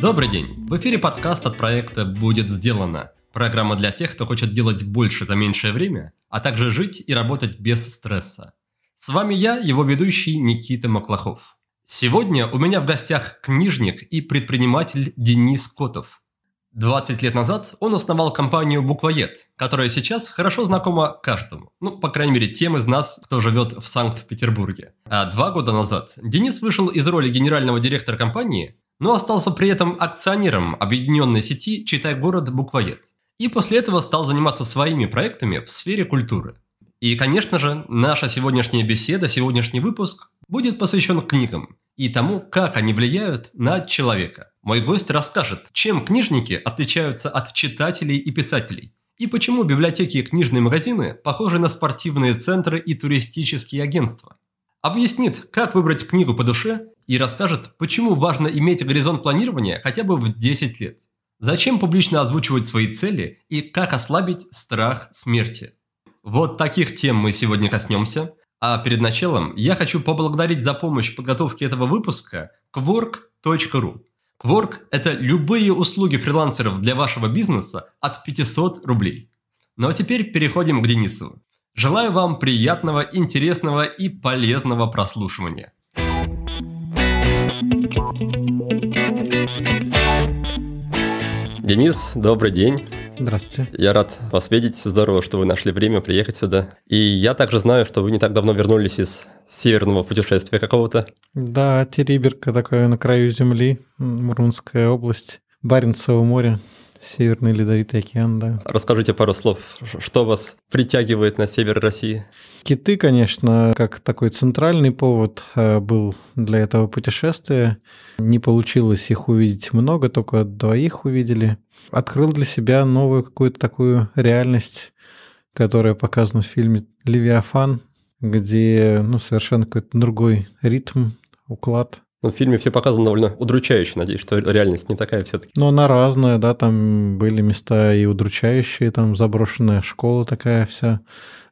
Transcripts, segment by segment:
Добрый день! В эфире подкаст от проекта «Будет сделано». Программа для тех, кто хочет делать больше за меньшее время, а также жить и работать без стресса. С вами я, его ведущий Никита Маклахов. Сегодня у меня в гостях книжник и предприниматель Денис Котов. 20 лет назад он основал компанию «Буквоед», которая сейчас хорошо знакома каждому. Ну, по крайней мере, тем из нас, кто живет в Санкт-Петербурге. А два года назад Денис вышел из роли генерального директора компании, но остался при этом акционером объединенной сети «Читай город Буквоед». И после этого стал заниматься своими проектами в сфере культуры. И, конечно же, наша сегодняшняя беседа, сегодняшний выпуск будет посвящен книгам и тому, как они влияют на человека. Мой гость расскажет, чем книжники отличаются от читателей и писателей, и почему библиотеки и книжные магазины похожи на спортивные центры и туристические агентства. Объяснит, как выбрать книгу по душе и расскажет, почему важно иметь горизонт планирования хотя бы в 10 лет. Зачем публично озвучивать свои цели и как ослабить страх смерти. Вот таких тем мы сегодня коснемся. А перед началом я хочу поблагодарить за помощь в подготовке этого выпуска Quark.ru. Quark – это любые услуги фрилансеров для вашего бизнеса от 500 рублей. Ну а теперь переходим к Денису. Желаю вам приятного, интересного и полезного прослушивания. Денис, добрый день. Здравствуйте. Я рад вас видеть. Здорово, что вы нашли время приехать сюда. И я также знаю, что вы не так давно вернулись из северного путешествия какого-то. Да, Териберка такое на краю земли, Мурманская область, Баренцево море. Северный Ледовитый океан, да. Расскажите пару слов, что вас притягивает на север России? Киты, конечно, как такой центральный повод э, был для этого путешествия. Не получилось их увидеть много, только двоих увидели. Открыл для себя новую какую-то такую реальность, которая показана в фильме «Левиафан», где ну, совершенно какой-то другой ритм, уклад. Ну, в фильме все показано довольно удручающе, надеюсь, что реальность не такая все-таки. Ну, она разная, да, там были места и удручающие, там заброшенная школа такая вся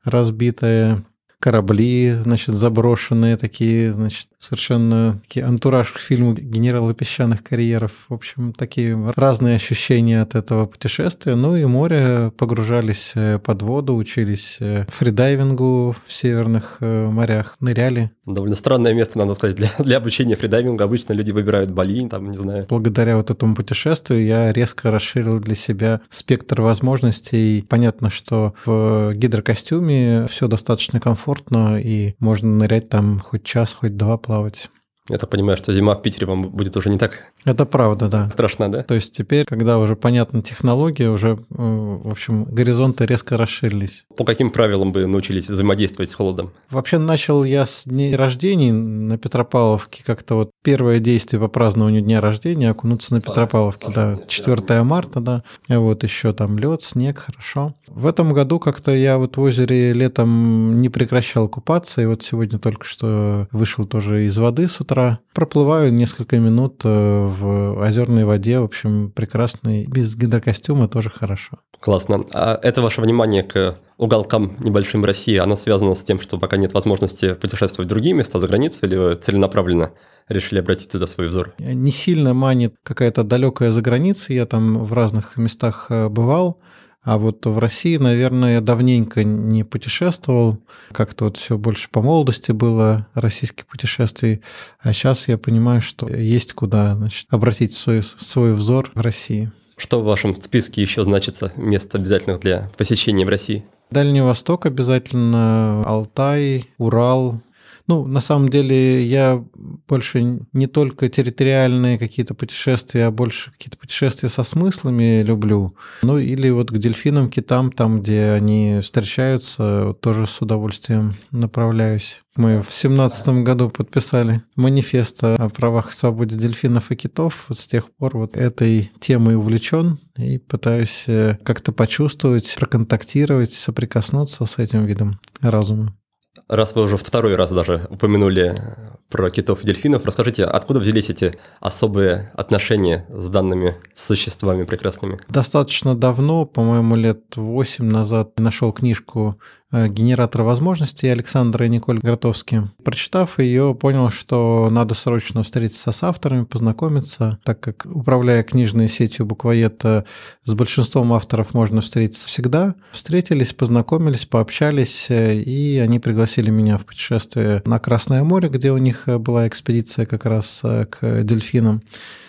разбитая, корабли, значит, заброшенные такие, значит, совершенно такие антураж к фильму «Генералы песчаных карьеров». В общем, такие разные ощущения от этого путешествия. Ну и море, погружались э, под воду, учились э, фридайвингу в северных э, морях, ныряли. Довольно странное место, надо сказать, для, для обучения фридайвингу. Обычно люди выбирают Бали, там, не знаю. Благодаря вот этому путешествию я резко расширил для себя спектр возможностей. Понятно, что в гидрокостюме все достаточно комфортно, комфортно, и можно нырять там хоть час, хоть два плавать. Я так понимаю, что зима в Питере вам будет уже не так Это правда, да. Страшно, да? То есть теперь, когда уже понятна технология, уже, э, в общем, горизонты резко расширились. По каким правилам вы научились взаимодействовать с холодом? Вообще начал я с дней рождений на Петропавловке. Как-то вот первое действие по празднованию дня рождения окунуться на Петропавловке, да. 4 марта, да. Вот еще там лед, снег, хорошо. В этом году как-то я вот в озере летом не прекращал купаться, и вот сегодня только что вышел тоже из воды с утра утра. Проплываю несколько минут э, в озерной воде, в общем, прекрасный. Без гидрокостюма тоже хорошо. Классно. А это ваше внимание к уголкам небольшим России, оно связано с тем, что пока нет возможности путешествовать в другие места за границу, или целенаправленно решили обратить туда свой взор? Не сильно манит какая-то далекая за границей, я там в разных местах э, бывал, а вот в России, наверное, я давненько не путешествовал. Как-то вот все больше по молодости было российских путешествий. А сейчас я понимаю, что есть куда значит, обратить свой, свой взор в России. Что в вашем списке еще значится мест обязательных для посещения в России? Дальний Восток обязательно, Алтай, Урал, ну, на самом деле, я больше не только территориальные какие-то путешествия, а больше какие-то путешествия со смыслами люблю. Ну, или вот к дельфинам, китам, там, где они встречаются, тоже с удовольствием направляюсь. Мы в семнадцатом году подписали манифест о правах и свободе дельфинов и китов. Вот с тех пор вот этой темой увлечен и пытаюсь э, как-то почувствовать, проконтактировать, соприкоснуться с этим видом разума раз вы уже второй раз даже упомянули про китов и дельфинов. Расскажите, откуда взялись эти особые отношения с данными существами прекрасными? Достаточно давно, по-моему, лет 8 назад, нашел книжку Э, генератор возможностей Александра и Николь Гротовски. Прочитав ее, понял, что надо срочно встретиться с авторами, познакомиться, так как, управляя книжной сетью буквоед, с большинством авторов можно встретиться всегда. Встретились, познакомились, пообщались, э, и они пригласили меня в путешествие на Красное море, где у них была экспедиция как раз э, к дельфинам.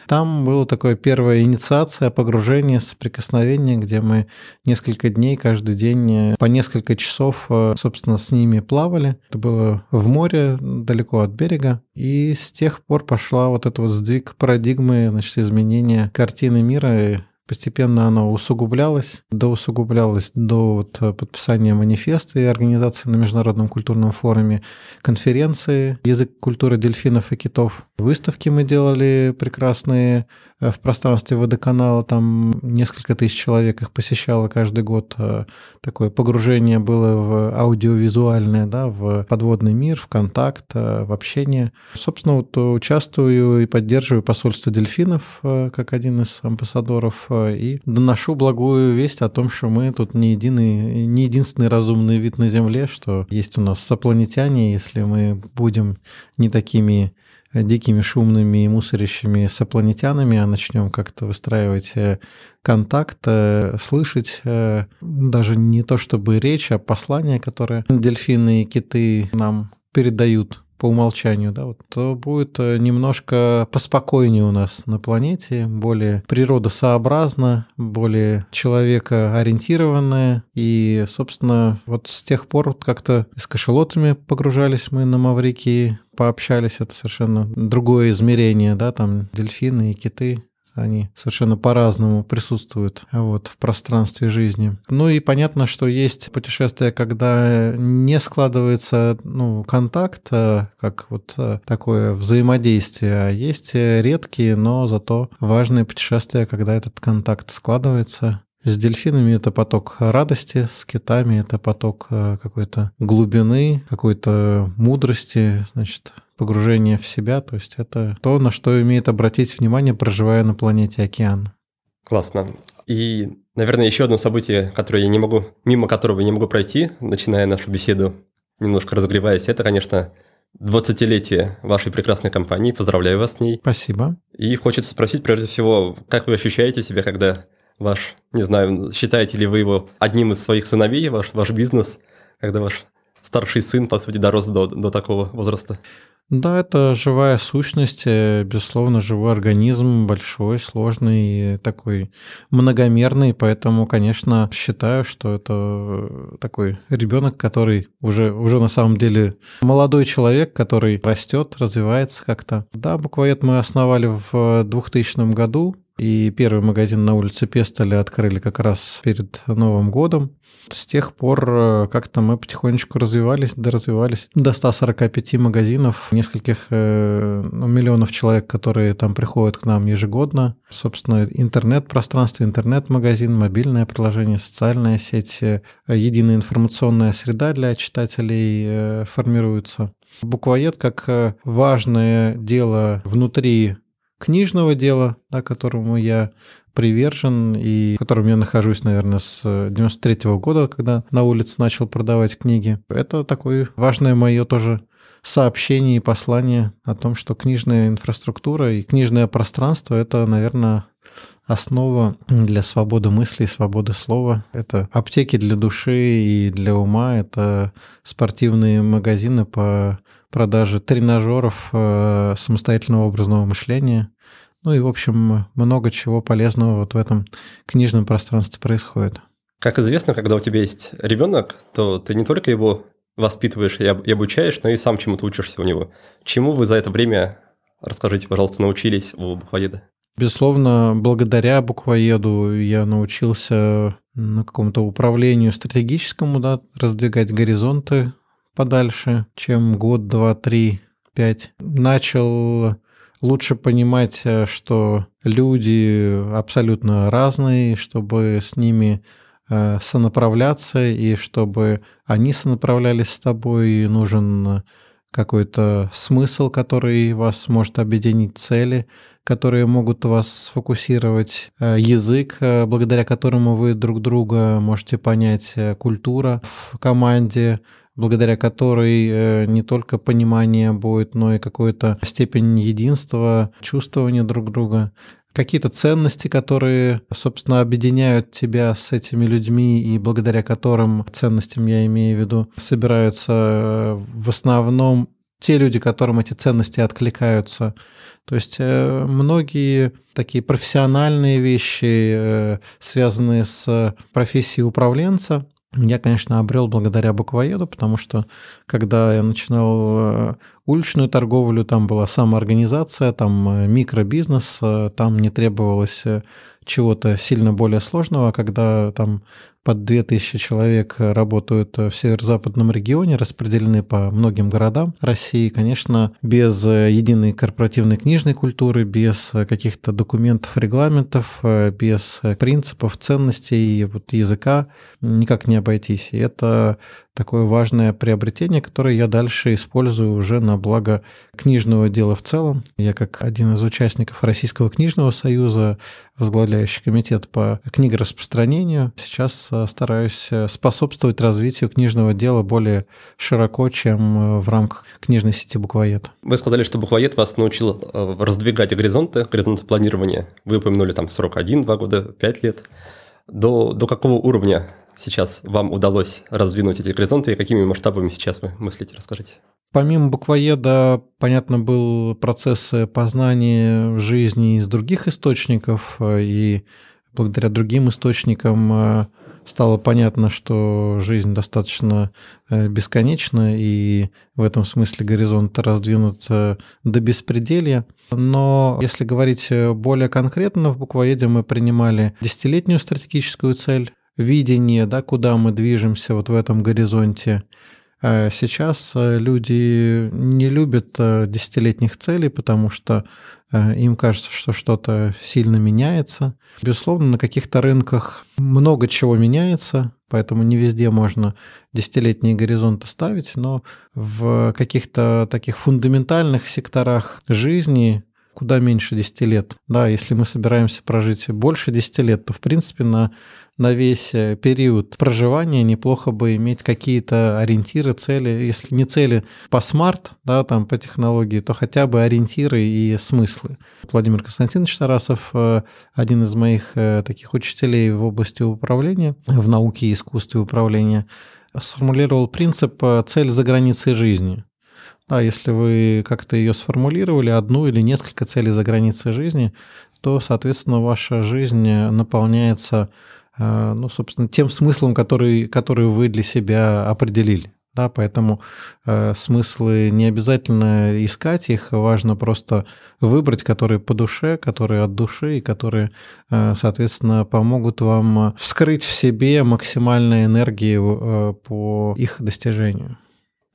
Там была такая первая инициация, погружение, соприкосновение, где мы несколько дней, каждый день э, по несколько часов, э, собственно, с ними плавали. Это было в море, далеко от берега. И с тех пор пошла вот этот вот сдвиг парадигмы, значит, изменения картины мира Постепенно оно усугублялось, доусугублялось до вот подписания манифеста и организации на Международном культурном форуме конференции «Язык культуры дельфинов и китов». Выставки мы делали прекрасные Э, в пространстве водоканала, там несколько тысяч человек их посещало каждый год. Э, такое погружение было в аудиовизуальное, да, в подводный мир, в контакт, э, в общение. Собственно, вот участвую и поддерживаю посольство дельфинов как один из амбассадоров и доношу благую весть о том, что мы тут не, единый, не единственный разумный вид на Земле, что есть у нас сопланетяне, если мы будем не такими дикими, шумными и мусорящими сопланетянами, а начнем как-то выстраивать э, контакт, э, слышать э, даже не то чтобы речь, а послание, которое дельфины и киты нам передают по умолчанию, да, вот, то будет немножко поспокойнее у нас на планете, более природосообразно, более человекоориентированное. И, собственно, вот с тех пор вот как-то с кашелотами погружались мы на Маврикии, пообщались, это совершенно другое измерение, да, там дельфины и киты, они совершенно по-разному присутствуют вот, в пространстве жизни. Ну и понятно, что есть путешествия, когда не складывается ну, контакт, а как вот а, такое взаимодействие, а есть редкие, но зато важные путешествия, когда этот контакт складывается. С дельфинами это поток радости, с китами это поток э, какой-то глубины, какой-то мудрости, значит, погружение в себя. То есть это то, на что имеет обратить внимание, проживая на планете океан. Классно. И, наверное, еще одно событие, которое я не могу, мимо которого я не могу пройти, начиная нашу беседу, немножко разогреваясь, это, конечно, 20-летие вашей прекрасной компании. Поздравляю вас с ней. Спасибо. И хочется спросить, прежде всего, как вы ощущаете себя, когда ваш, не знаю, считаете ли вы его одним из своих сыновей, ваш, ваш бизнес, когда ваш старший сын, по сути, дорос до, до такого возраста? Да, это живая сущность, э, безусловно, живой организм, большой, сложный, такой многомерный, поэтому, конечно, считаю, что это такой ребенок, который уже, уже на самом деле молодой человек, который растет, развивается как-то. Да, буквоед мы основали в 2000 году, и первый магазин на улице Пестоля открыли как раз перед Новым годом. С тех пор э, как-то мы потихонечку развивались, доразвивались до 145 магазинов, нескольких э, ну, миллионов человек, которые там приходят к нам ежегодно. Собственно, интернет-пространство, интернет-магазин, мобильное приложение, социальная сеть, э, единая информационная среда для читателей формируется. Буквоед как важное дело внутри книжного дела, да, которому я привержен и в котором я нахожусь, наверное, с 93 -го года, когда на улице начал продавать книги. Это такое важное мое тоже сообщение и послание о том, что книжная инфраструктура и книжное пространство — это, наверное, основа для свободы мысли и свободы слова. Это аптеки для души и для ума, это спортивные магазины по продаже тренажеров э, самостоятельного образного мышления. Ну и, в общем, много чего полезного вот в этом книжном пространстве происходит. Как известно, когда у тебя есть ребенок, то ты не только его воспитываешь и обучаешь, но и сам чему-то учишься у него. Чему вы за это время, расскажите, пожалуйста, научились у буквоеда? Безусловно, благодаря буквоеду я научился на какому-то управлению стратегическому, да, раздвигать горизонты подальше, чем год, два, три, пять. Начал лучше понимать, э, что люди абсолютно разные, чтобы с ними э, сонаправляться, и чтобы они сонаправлялись с тобой, нужен какой-то смысл, который вас может объединить цели, которые могут вас сфокусировать, э, язык, э, благодаря которому вы друг друга можете понять, э, культура в команде, благодаря которой не только понимание будет, но и какая-то степень единства, чувствования друг друга какие-то ценности, которые, собственно, объединяют тебя с этими людьми и благодаря которым ценностям я имею в виду собираются э, в основном те люди, которым эти ценности откликаются. То есть э, многие такие профессиональные вещи, э, связанные с профессией управленца, я, конечно, обрел благодаря буквоеду, потому что когда я начинал уличную торговлю, там была самоорганизация, там э, микробизнес, э, там не требовалось э, чего-то сильно более сложного, когда там под 2000 человек работают в северо-западном регионе, распределены по многим городам России. Конечно, без единой корпоративной книжной культуры, без каких-то документов, регламентов, без принципов, ценностей, вот языка никак не обойтись. И это такое важное приобретение, которое я дальше использую уже на благо книжного дела в целом. Я как один из участников Российского книжного союза, возглавляющий комитет по книгораспространению, сейчас э, стараюсь э, способствовать развитию книжного дела более широко, чем э, в рамках книжной сети «Буквоед». Вы сказали, что «Буквоед» вас научил раздвигать горизонты, горизонты планирования. Вы упомянули там срок 1, 2 года, 5 лет. До, до какого уровня сейчас вам удалось раздвинуть эти горизонты и какими масштабами сейчас вы мыслите? Расскажите. Помимо буквоеда, понятно, был процесс познания жизни из других источников, и благодаря другим источникам э, стало понятно, что жизнь достаточно э, бесконечна, и в этом смысле горизонт раздвинут до беспределья. Но если говорить более конкретно, в буквоеде мы принимали десятилетнюю стратегическую цель, видение, да, куда мы движемся вот в этом горизонте. А сейчас э, люди не любят э, десятилетних целей, потому что э, им кажется, что что-то сильно меняется. Безусловно, на каких-то рынках много чего меняется, поэтому не везде можно десятилетние горизонты ставить, но в каких-то таких фундаментальных секторах жизни куда меньше 10 лет. Да, если мы собираемся прожить больше 10 лет, то, в принципе, на на весь э, период проживания неплохо бы иметь какие-то ориентиры, цели. Если не цели по смарт, да, там по технологии, то хотя бы ориентиры и смыслы. Владимир Константинович Тарасов, э, один из моих э, таких учителей в области управления, в науке и искусстве управления, сформулировал принцип «цель за границей жизни». Да, если вы как-то ее сформулировали, одну или несколько целей за границей жизни, то, соответственно, ваша жизнь наполняется Э, ну, собственно, тем смыслом, который, который вы для себя определили. Да, поэтому э, смыслы не обязательно искать их, важно просто выбрать, которые по душе, которые от души и которые, э, соответственно, помогут вам вскрыть в себе максимальной энергии э, по их достижению.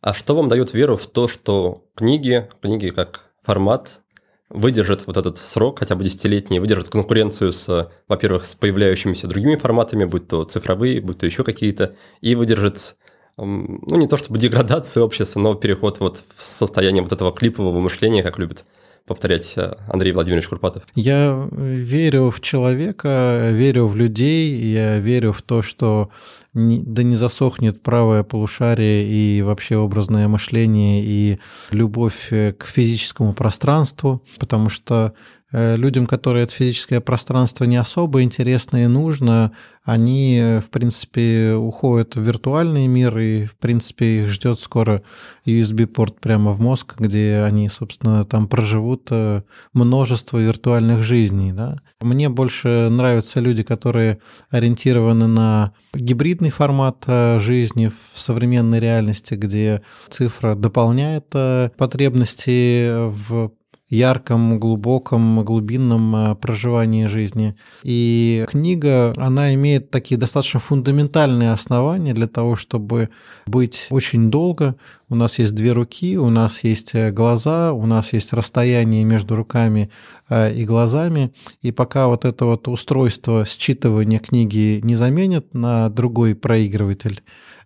А что вам дает веру в то, что книги, книги как формат выдержит вот этот срок, хотя бы десятилетний, выдержит конкуренцию с, во-первых, с появляющимися другими форматами, будь то цифровые, будь то еще какие-то, и выдержит ну, не то чтобы деградацию общества, но переход вот в состояние вот этого клипового мышления, как любит повторять э, Андрей Владимирович Курпатов? Я верю в человека, верю в людей, я верю в то, что не, да не засохнет правое полушарие и вообще образное мышление и любовь э, к физическому пространству, потому что людям, которые это физическое пространство не особо интересно и нужно, они, э, в принципе, уходят в виртуальный мир, и, в принципе, их ждет скоро USB-порт прямо в мозг, где они, собственно, там проживут э, множество виртуальных жизней. Да? Мне больше нравятся люди, которые ориентированы на гибридный формат жизни в современной реальности, где цифра дополняет потребности в ярком, глубоком, глубинном э, проживании жизни. И книга, она имеет такие достаточно фундаментальные основания для того, чтобы быть очень долго. У нас есть две руки, у нас есть э, глаза, у нас есть расстояние между руками э, и глазами. И пока вот это вот устройство считывания книги не заменят на другой проигрыватель,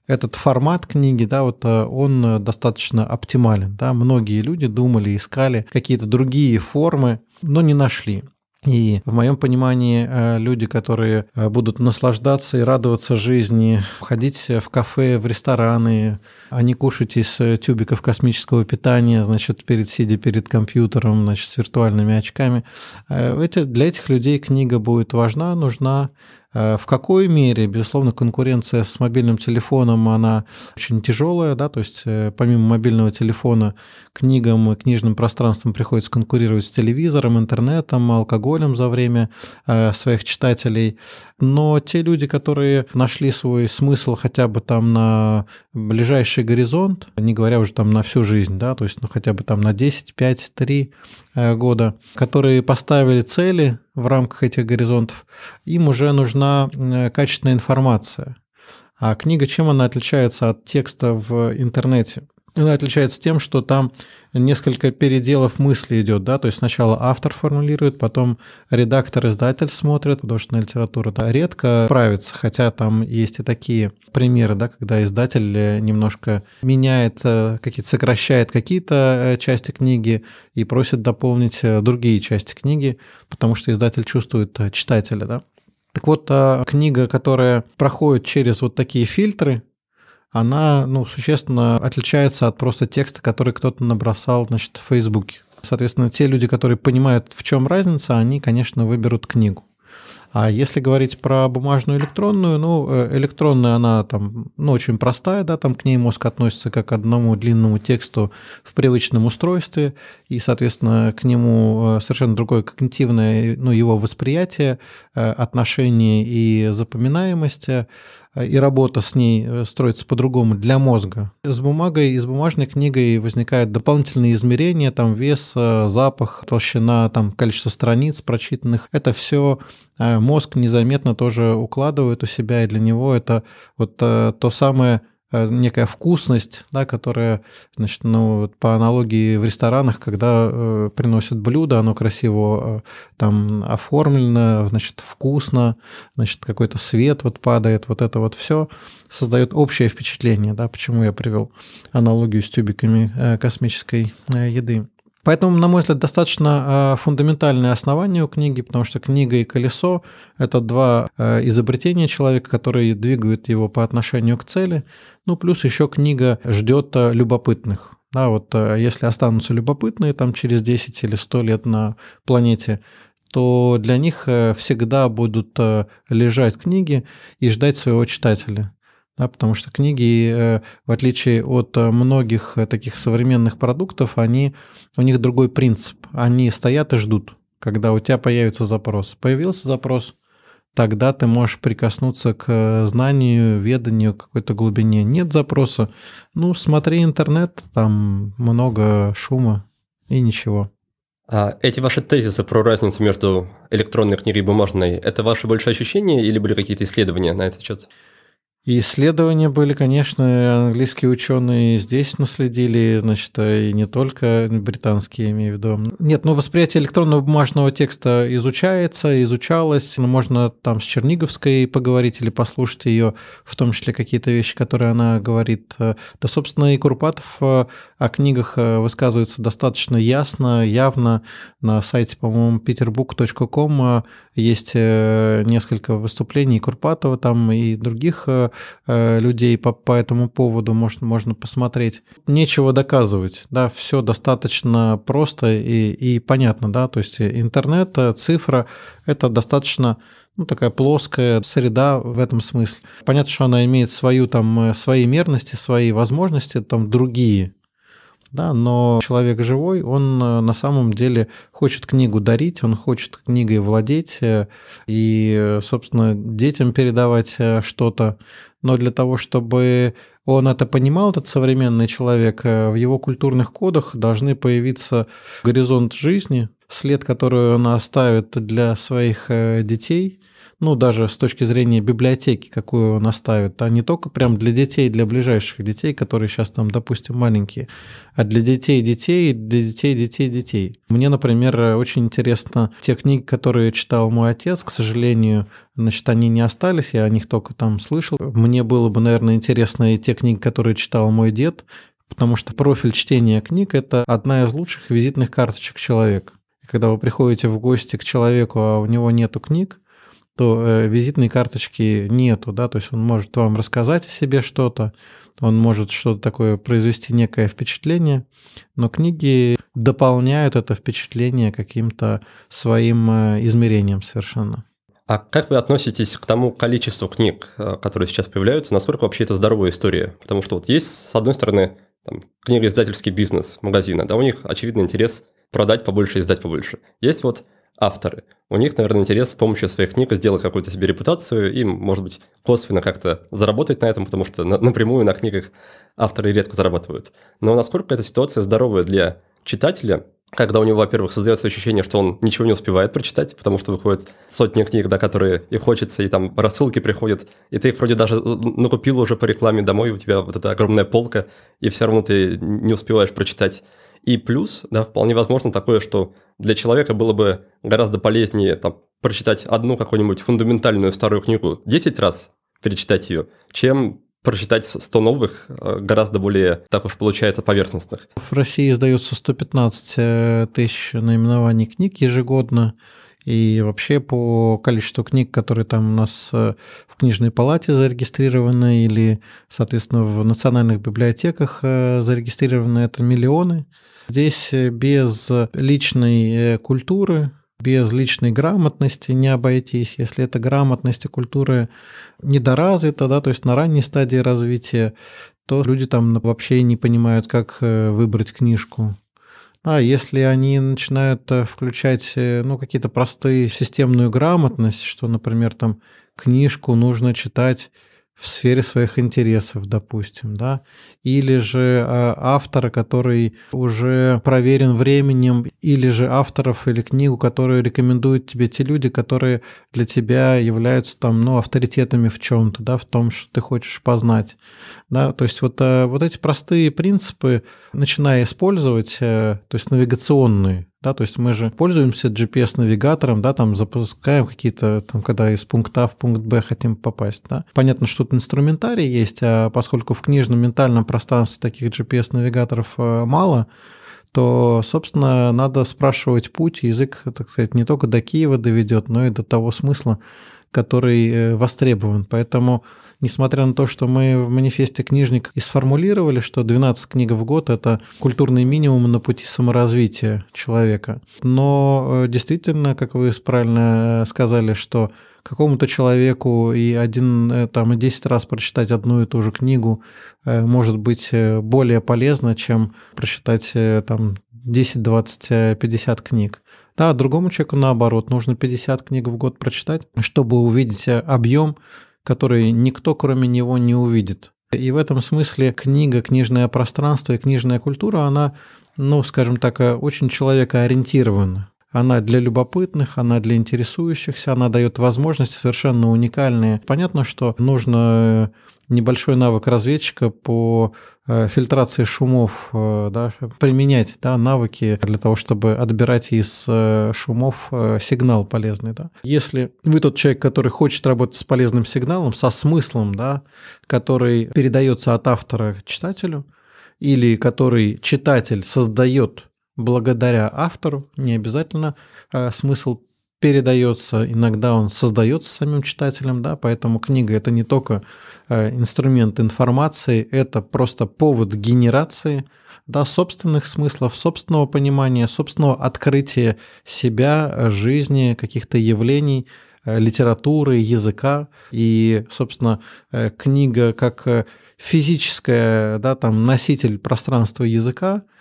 этот формат книги, да, вот он достаточно оптимален, да, многие люди думали, искали какие-то другие формы, но не нашли. И в моем понимании э, люди, которые э, будут наслаждаться и радоваться жизни, ходить в кафе, в рестораны, а не кушать из э, тюбиков космического питания, значит, перед сидя перед компьютером, значит, с виртуальными очками, для этих людей книга будет важна, нужна, Э, в какой мере, безусловно, конкуренция с мобильным телефоном, она очень тяжелая, да, то есть э, помимо мобильного телефона книгам и книжным пространством приходится конкурировать с телевизором, интернетом, алкоголем за время э, своих читателей. Но те люди, которые нашли свой смысл хотя бы там на ближайший горизонт, не говоря уже там на всю жизнь, да, то есть ну, хотя бы там на 10, 5, 3 года, которые поставили цели в рамках этих горизонтов, им уже нужна э, качественная информация. А книга чем она отличается от текста в интернете? Она отличается тем, что там несколько переделов мысли идет, да, то есть сначала автор формулирует, потом редактор-издатель смотрит, художественная литература да, редко правится, хотя там есть и такие примеры, да, когда издатель э, немножко меняет, э, какие-то сокращает какие-то э, части книги и просит дополнить другие части книги, потому что издатель чувствует читателя, да. Так вот, книга, которая проходит через вот такие фильтры, она ну, существенно отличается от просто текста, который кто-то набросал значит, в Фейсбуке. Соответственно, те люди, которые понимают, в чем разница, они, конечно, выберут книгу. А если говорить про бумажную электронную, ну, э, электронная она там, ну, очень простая, да, там к ней мозг относится как к одному длинному тексту в привычном устройстве, и, соответственно, к нему э, совершенно другое когнитивное, ну, его восприятие, э, отношение и запоминаемость и работа с ней строится по-другому для мозга. С бумагой и с бумажной книгой возникают дополнительные измерения, там вес, запах, толщина, там количество страниц прочитанных. Это все мозг незаметно тоже укладывает у себя, и для него это вот э, то самое э, некая вкусность, да, которая, значит, ну, по аналогии в ресторанах, когда э, приносят блюдо, оно красиво э, там оформлено, значит, вкусно, значит, какой-то свет вот падает, вот это вот все создает общее впечатление, да, почему я привел аналогию с тюбиками э, космической э, еды. Поэтому, на мой взгляд, достаточно э, фундаментальное основание у книги, потому что книга и колесо — это два э, изобретения человека, которые двигают его по отношению к цели. Ну, плюс еще книга ждет э, любопытных. Да, вот если останутся любопытные там через 10 или 100 лет на планете, то для них всегда будут лежать книги и ждать своего читателя да, потому что книги, э, в отличие от э, многих э, таких современных продуктов, они, у них другой принцип. Они стоят и ждут, когда у тебя появится запрос. Появился запрос, тогда ты можешь прикоснуться к знанию, веданию, какой-то глубине. Нет запроса, ну, смотри интернет, там много шума и ничего. А эти ваши тезисы про разницу между электронной книгой и бумажной, это ваши больше ощущения или были какие-то исследования на этот счет? И исследования были, конечно, английские ученые здесь наследили, значит, и не только британские, имею в виду. Нет, ну, восприятие электронного бумажного текста изучается, изучалось. Ну, можно там с Черниговской поговорить или послушать ее, в том числе какие-то вещи, которые она говорит. Да, собственно, и Курпатов э, о книгах э, высказывается достаточно ясно, явно. На сайте, по-моему, peterbook.com э, есть несколько выступлений Курпатова там и других Э, людей по, по этому поводу можно, можно посмотреть. Нечего доказывать, да, все достаточно просто и, и понятно, да, то есть интернет, э, цифра – это достаточно ну, такая плоская среда в этом смысле. Понятно, что она имеет свою, там, э, свои мерности, свои возможности, там другие, да, но человек живой, он на самом деле хочет книгу дарить, он хочет книгой владеть и, собственно, детям передавать что-то. Но для того, чтобы он это понимал, этот современный человек, э, в его культурных кодах должны появиться горизонт жизни, след, который он оставит для своих э, детей, ну, даже с точки зрения библиотеки, какую он оставит, а не только прям для детей, для ближайших детей, которые сейчас там, допустим, маленькие, а для детей детей, для детей детей детей. Мне, например, очень интересно те книги, которые читал мой отец, к сожалению, значит, они не остались, я о них только там слышал. Мне было бы, наверное, интересно и те книги, которые читал мой дед, потому что профиль чтения книг – это одна из лучших визитных карточек человека. Когда вы приходите в гости к человеку, а у него нету книг, то э, визитной карточки нету, да, то есть он может вам рассказать о себе что-то, он может что-то такое произвести некое впечатление, но книги дополняют это впечатление каким-то своим э, измерением совершенно. А как вы относитесь к тому количеству книг, э, которые сейчас появляются? Насколько вообще это здоровая история? Потому что вот есть, с одной стороны, там, книга издательский бизнес магазина, да, у них очевидный интерес продать побольше и издать побольше. Есть вот авторы. У них, наверное, интерес с помощью своих книг сделать какую-то себе репутацию и, может быть, косвенно как-то заработать на этом, потому что на, напрямую на книгах авторы редко зарабатывают. Но насколько эта ситуация здоровая для читателя, когда у него, во-первых, создается ощущение, что он ничего не успевает прочитать, потому что выходят сотни книг, да, которые и хочется, и там рассылки приходят, и ты их вроде даже э, накупил уже по рекламе домой, у тебя вот эта огромная полка, и все равно ты не успеваешь прочитать. И плюс, да, вполне возможно такое, что для человека было бы гораздо полезнее там, прочитать одну какую-нибудь фундаментальную старую книгу 10 раз, перечитать ее, чем прочитать 100 новых, э, гораздо более, так уж получается, поверхностных. В России издается 115 э, тысяч наименований книг ежегодно. И вообще по количеству книг, которые там у нас э, в книжной палате зарегистрированы или, соответственно, в национальных библиотеках зарегистрированы, это миллионы. Здесь без личной культуры, без личной грамотности не обойтись. Если эта грамотность и культура недоразвита, да, то есть на ранней стадии развития, то люди там вообще не понимают, как э, выбрать книжку. А если они начинают э, включать э, ну, какие-то простые системную грамотность, что, например, там книжку нужно читать в сфере своих интересов, допустим, да, или же э, автора, который уже проверен временем, или же авторов или книгу, которую рекомендуют тебе те люди, которые для тебя являются там, ну, авторитетами в чем-то, да, в том, что ты хочешь познать, да, то есть вот, э, вот эти простые принципы, начиная использовать, э, то есть навигационные, да, то есть мы же пользуемся GPS-навигатором, да, там запускаем какие-то, там, когда из пункта А в пункт Б хотим попасть, да. Понятно, что тут инструментарий есть, а поскольку в книжном ментальном пространстве таких GPS-навигаторов э, мало, то, собственно, надо спрашивать путь, язык, так сказать, не только до Киева доведет, но и до того смысла, который э, востребован. Поэтому несмотря на то, что мы в манифесте книжник и сформулировали, что 12 книг в год – это культурный минимум на пути саморазвития человека. Но э, действительно, как вы правильно э, сказали, что какому-то человеку и один, э, там, и 10 раз прочитать одну и ту же книгу может быть более полезно, чем прочитать там 10, 20, 50 книг. Да, другому человеку наоборот, нужно 50 книг в год прочитать, чтобы увидеть объем который никто кроме него не увидит. И в этом смысле книга, книжное пространство и книжная культура, она, ну, скажем так, очень человекоориентирована. Она для любопытных, она для интересующихся, она дает возможности совершенно уникальные. Понятно, что нужно небольшой навык разведчика по э, фильтрации шумов, э, да, применять да, навыки для того, чтобы отбирать из э, шумов сигнал полезный. Да. Если вы тот человек, который хочет работать с полезным сигналом, со смыслом, да, который передается от автора к читателю, или который читатель создает благодаря автору, не обязательно смысл передается, иногда он создается самим читателем, да, поэтому книга это не только э, инструмент информации, это просто повод генерации да, собственных смыслов, собственного понимания, собственного открытия себя, жизни, каких-то явлений, э, литературы, языка. И, собственно, книга как физическая, да, там, носитель пространства языка –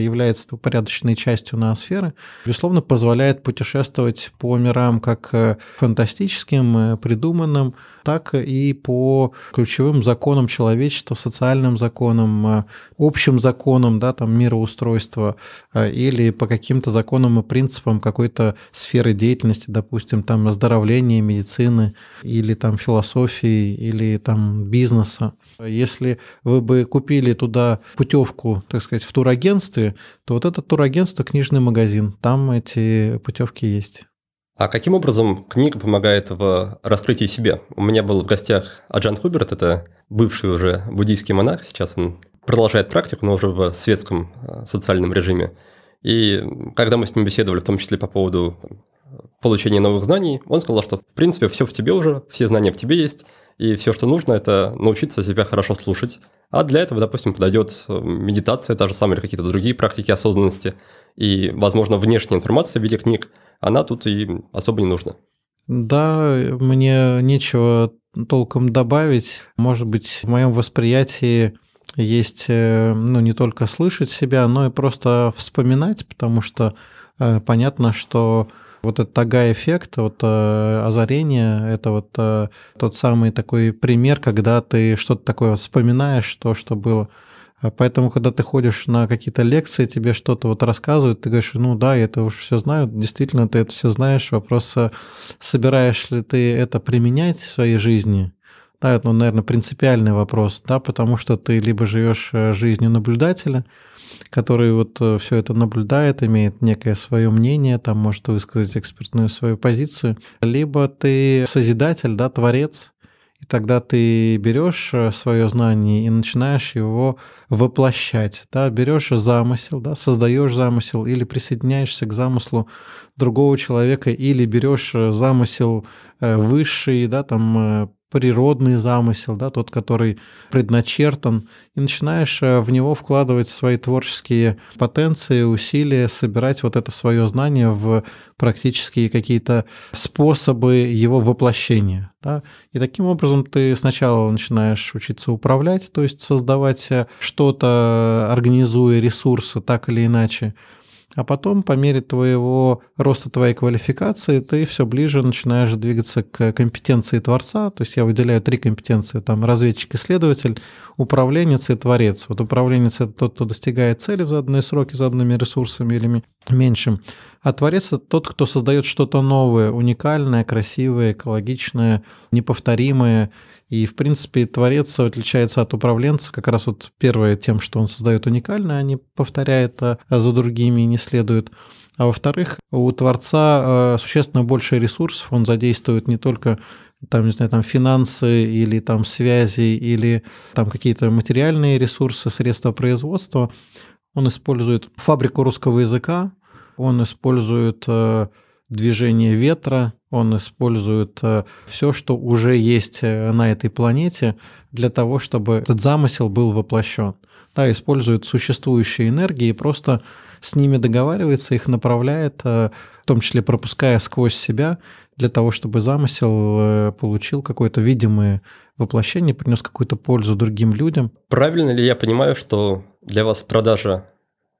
является упорядоченной частью ноосферы, безусловно, позволяет путешествовать по мирам как э, фантастическим, придуманным, так и по ключевым законам человечества, социальным законам, общим законам да, там, мироустройства или по каким-то законам и принципам какой-то сферы деятельности, допустим, там оздоровления, медицины или там философии или там бизнеса. Если вы бы купили туда путевку, так сказать, в турагентстве, то вот это турагентство книжный магазин, там эти путевки есть. А каким образом книга помогает в раскрытии себя? У меня был в гостях Аджан Хуберт, это бывший уже буддийский монах, сейчас он продолжает практику, но уже в светском э, социальном режиме. И когда мы с ним беседовали, в том числе по поводу получения новых знаний, он сказал, что в принципе все в тебе уже, все знания в тебе есть, и все, что нужно, это научиться себя хорошо слушать. А для этого, допустим, подойдет э, медитация, та же самая или какие-то другие практики осознанности. И, возможно, внешняя информация в виде книг, она тут и особо не нужна. Да, мне нечего толком добавить. Может быть, в моем восприятии есть э, ну, не только слышать себя, но и просто вспоминать, потому что э, понятно, что вот этот тага-эффект, вот э, озарение, это вот э, тот самый такой пример, когда ты что-то такое вспоминаешь, то, что было. А поэтому, когда ты ходишь на какие-то лекции, тебе что-то вот рассказывают, ты говоришь, ну да, я это уж все знаю, действительно, ты это все знаешь. Вопрос, э, собираешь ли ты это применять в своей жизни, да, это, ну, наверное, принципиальный вопрос, да, потому что ты либо живешь жизнью наблюдателя, который вот э, все это наблюдает, имеет некое свое мнение, там может высказать экспертную свою позицию, либо ты созидатель, да, творец, и тогда ты берешь э, свое знание и начинаешь его воплощать, да, берешь замысел, да, создаешь замысел или присоединяешься к замыслу другого человека, или берешь э, замысел высший, да, там природный замысел, да, тот, который предначертан, и начинаешь э, в него вкладывать свои творческие потенции, усилия, собирать вот это свое знание в практические какие-то способы его воплощения. Да? И таким образом ты сначала начинаешь учиться управлять, то есть создавать э, что-то, организуя ресурсы так или иначе, а потом, по мере твоего роста твоей квалификации, ты все ближе начинаешь двигаться к компетенции творца. То есть я выделяю три компетенции. Там разведчик-исследователь, управленец и творец. Вот управленец – это тот, кто достигает цели в заданные сроки, заданными ресурсами или меньшим. А творец – это тот, кто создает что-то новое, уникальное, красивое, экологичное, неповторимое. И, в принципе, творец отличается от управленца как раз вот первое тем, что он создает уникальное, а не повторяет а за другими не следует. А во-вторых, у творца э, существенно больше ресурсов, он задействует не только там, не знаю, там финансы или там связи или там какие-то материальные ресурсы, средства производства. Он использует фабрику русского языка, он использует э, движение ветра, он использует э, все, что уже есть э, на этой планете для того, чтобы этот замысел был воплощен. Да, использует существующие энергии просто с ними договаривается, их направляет, в том числе пропуская сквозь себя, для того, чтобы замысел получил какое-то видимое воплощение, принес какую-то пользу другим людям. Правильно ли я понимаю, что для вас продажа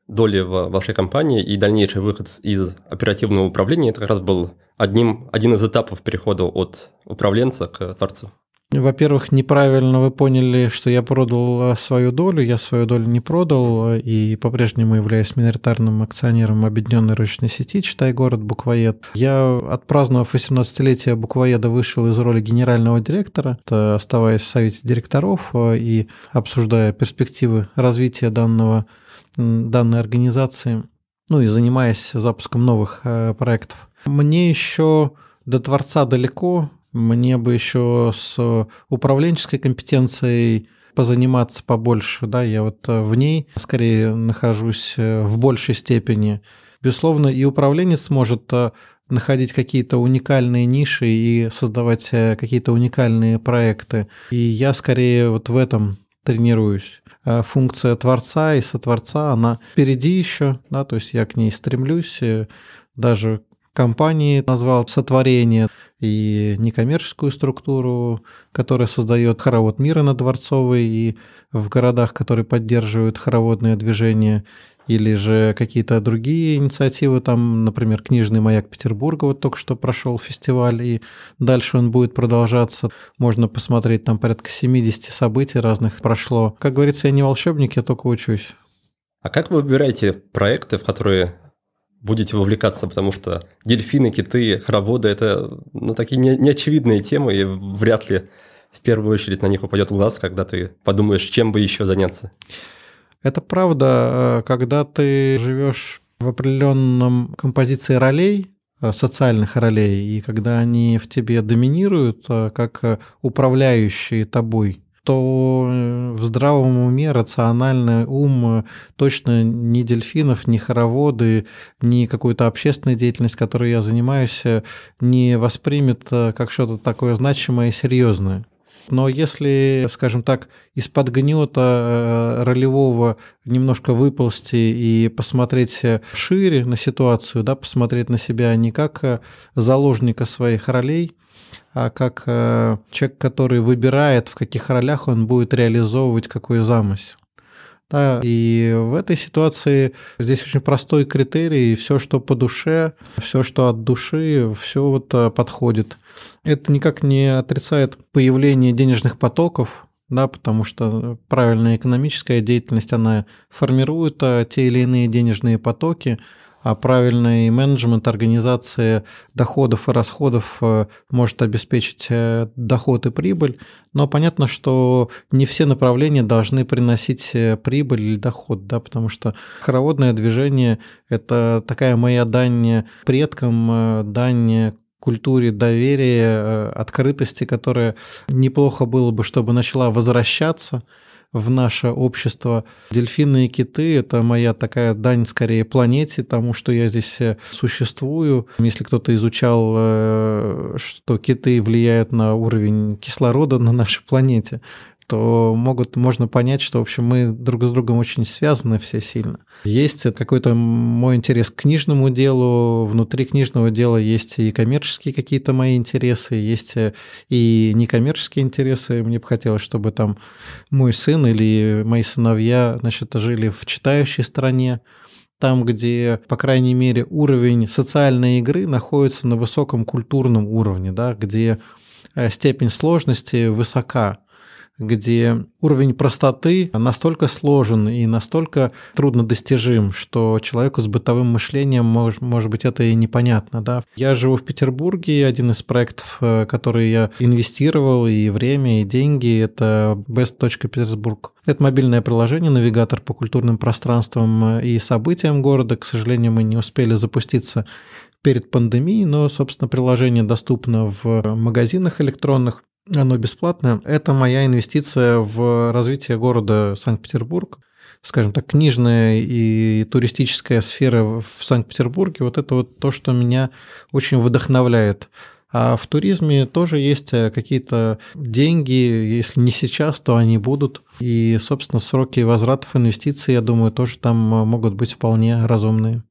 доли в вашей компании и дальнейший выход из оперативного управления, это как раз был одним, один из этапов перехода от управленца к творцу. Во-первых, неправильно вы поняли, что я продал э, свою долю. Я свою долю не продал э, и по-прежнему являюсь миноритарным акционером объединенной ручной сети «Читай город Буквоед». Я, отпраздновав 18-летие Буквоеда, вышел из роли генерального директора, оставаясь в совете директоров э, и обсуждая перспективы развития данного данной организации, ну и занимаясь запуском новых э, проектов. Мне еще до Творца далеко, мне бы еще с управленческой компетенцией позаниматься побольше, да, я вот э, в ней скорее нахожусь э, в большей степени. Безусловно, и управленец может находить какие-то уникальные ниши и создавать какие-то уникальные проекты. И я скорее вот в этом тренируюсь. А функция творца и сотворца, она впереди еще, да, то есть я к ней стремлюсь, даже компании назвал сотворение и некоммерческую структуру, которая создает хоровод мира на Дворцовой и в городах, которые поддерживают хороводное движение, или же какие-то другие инициативы, там, например, книжный маяк Петербурга, вот только что прошел фестиваль, и дальше он будет продолжаться. Можно посмотреть, там порядка 70 событий разных прошло. Как говорится, я не волшебник, я только учусь. А как вы выбираете проекты, в которые будете вовлекаться, потому что дельфины, киты, хороводы – это ну, такие не, неочевидные темы, и вряд ли в первую очередь на них упадет глаз, когда ты подумаешь, чем бы еще заняться. Это правда, когда ты живешь в определенном композиции ролей, э, социальных ролей, и когда они в тебе доминируют, э, как управляющие тобой, то э, в здравом уме рациональный ум точно ни дельфинов, ни хороводы, ни какую-то общественную деятельность, которой я занимаюсь, не воспримет как что-то такое значимое и серьезное. Но если, скажем так, из-под гнета ролевого немножко выползти и посмотреть шире на ситуацию, да, посмотреть на себя не как заложника своих ролей, а как э, человек, который выбирает, в каких ролях он будет реализовывать какой замысел. Да, и в этой ситуации здесь очень простой критерий, все, что по душе, все, что от души, все вот э, подходит. Это никак не отрицает появление денежных потоков, да, потому что правильная экономическая деятельность, она формирует э, те или иные денежные потоки, правильный менеджмент организации доходов и расходов э, может обеспечить э, доход и прибыль. Но понятно, что не все направления должны приносить э, прибыль или доход, да, потому что хороводное движение – это такая моя дань предкам, дань культуре доверия, открытости, которая неплохо было бы, чтобы начала возвращаться – в наше общество. Дельфины и киты – это моя такая дань скорее планете, тому, что я здесь э, существую. Если кто-то изучал, э, что киты влияют на уровень кислорода на нашей планете, то могут, можно понять, что, в общем, мы друг с другом очень связаны все сильно. Есть какой-то мой интерес к книжному делу, внутри книжного дела есть и коммерческие какие-то мои интересы, есть и некоммерческие интересы. Мне бы хотелось, чтобы там мой сын или мои сыновья, значит, жили в читающей стране, там, где, по крайней мере, уровень социальной игры находится на высоком культурном уровне, да, где э, степень сложности высока где уровень простоты настолько сложен и настолько трудно достижим, что человеку с бытовым мышлением, может, может быть, это и непонятно. Да? Я живу в Петербурге, один из проектов, э, который я инвестировал и время, и деньги, это best.petersburg. Это мобильное приложение, навигатор по культурным пространствам и событиям города. К сожалению, мы не успели запуститься перед пандемией, но, собственно, приложение доступно в магазинах электронных оно бесплатное. Это моя инвестиция в развитие города Санкт-Петербург. Скажем так, книжная и туристическая сфера в Санкт-Петербурге, вот это вот то, что меня очень вдохновляет. А в туризме тоже есть э, какие-то деньги, если не сейчас, то они будут. И, собственно, сроки возвратов инвестиций, я думаю, тоже там могут быть вполне разумные.